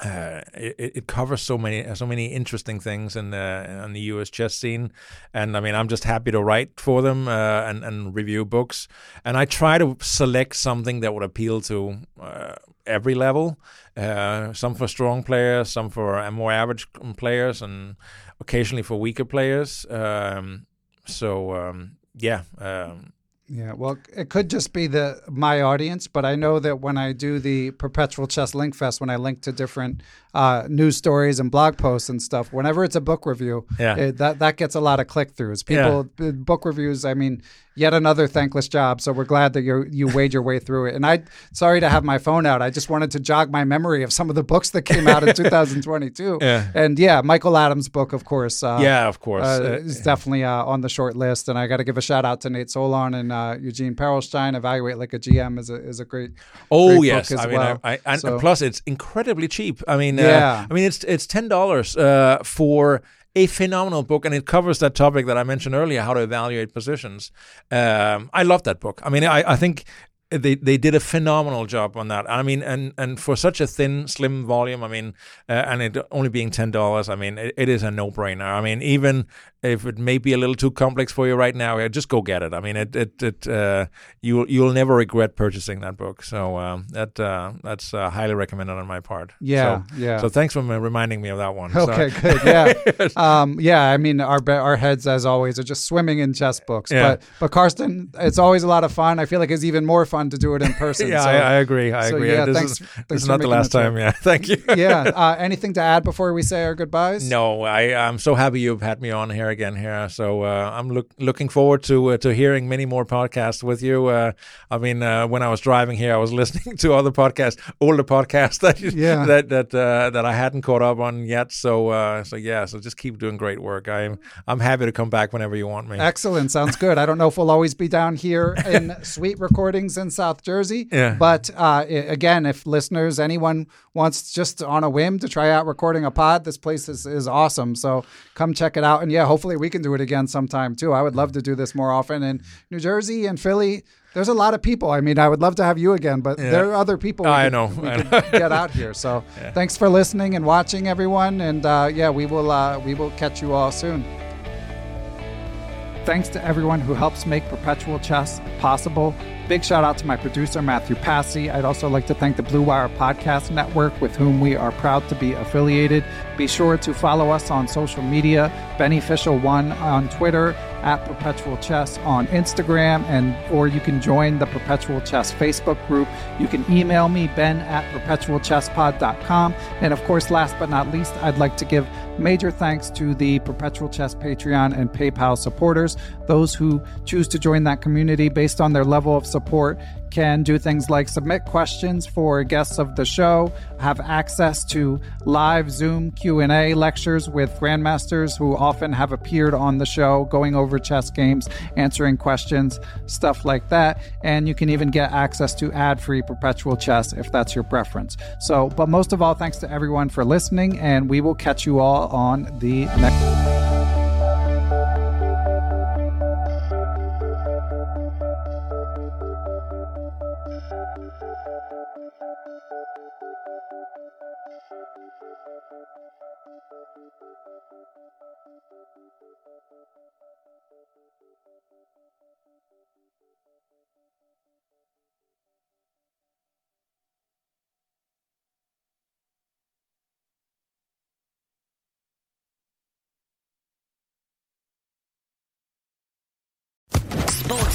uh, it, it, covers so many so many interesting things in the in the U.S. chess scene, and I mean I'm just happy to write for them uh, and and review books, and I try to select something that would appeal to uh, every level, uh, some for strong players, some for more average players, and occasionally for weaker players. Um, so um, yeah. Um, yeah, well, it could just be the my audience, but I know that when I do the Perpetual Chess Link Fest, when I link to different uh, news stories and blog posts and stuff, whenever it's a book review, yeah. It, that that gets a lot of click throughs. People yeah. book reviews. I mean, yet another thankless job. So we're glad that you you wade your way through it. And I sorry to have my phone out. I just wanted to jog my memory of some of the books that came out in 2022. Yeah. And yeah, Michael Adams' book, of course. Uh, Yeah, of course. uh, Uh, is definitely uh, on the short list. And I got to give a shout out to Nate Solon and uh, Eugene Perelshteyn. Evaluate like a GM is a is a great. Oh great yes, book as I mean, well. I, I, and So- plus it's incredibly cheap. I mean, Yeah. I mean it's it's ten dollars uh, for a phenomenal book, and it covers that topic that I mentioned earlier, how to evaluate positions. Um, I love that book. I mean, I, I think they they did a phenomenal job on that. I mean, and and for such a thin, slim volume, I mean, uh, and it only being ten dollars, I mean, it, it is a no brainer. I mean, even if it may be a little too complex for you right now, just go get it. I mean, it it, it uh, you you'll never regret purchasing that book. So um, that uh, that's uh, highly recommended on my part. Yeah, so, yeah. So thanks for reminding me of that one. So- Okay, good. Yeah, um, yeah. I mean, our our heads, as always, are just swimming in chess books. Yeah. But but Carsten, it's always a lot of fun. I feel like it's even more fun to do it in person. yeah, so, I, I agree. I so, agree. yeah, this thanks- is, thanks this is not the last time. Yeah, thank you. yeah. Uh, anything to add before we say our goodbyes? No, I, I'm so happy you've had me on here again here. So uh, I'm look, looking forward to uh, to hearing many more podcasts with you. Uh, I mean, uh, when I was driving here, I was listening to other podcasts, older podcasts that Yeah. that that uh, that I hadn't caught up on yet. So uh, so yeah, so just keep doing great work. I'm I'm happy to come back whenever you want me. Excellent. Sounds good. I don't know if we'll always be down here in Sweet Recordings in South Jersey. Yeah. But uh, again, if listeners, anyone wants just on a whim to try out recording a pod, this place is, is awesome. So come check it out. And yeah, hopefully we can do it again sometime too. I would love to do this more often. In New Jersey and Philly, there's a lot of people. I mean, I would love to have you again, but there are other people I could- know. I know. get out here. So thanks for listening and watching, everyone. And uh, yeah, we will uh, we will catch you all soon. Thanks to everyone who helps make Perpetual Chess possible. Big shout out to my producer, Matthew Passy. I'd also like to thank the Blue Wire Podcast Network, with whom we are proud to be affiliated. Be sure to follow us on social media Beneficial1 on Twitter, at Perpetual Chess on Instagram, and or you can join the Perpetual Chess Facebook group. You can email me, ben at perpetualchesspod.com. And of course, last but not least, I'd like to give major thanks to the Perpetual Chess Patreon and PayPal supporters. Those who choose to join that community based on their level of support can do things like submit questions for guests of the show, have access to live Zoom Q&A lectures with grandmasters who often have appeared on the show going over chess games, answering questions, stuff like that, and you can even get access to ad-free perpetual chess if that's your preference. So, but most of all thanks to everyone for listening and we will catch you all on the next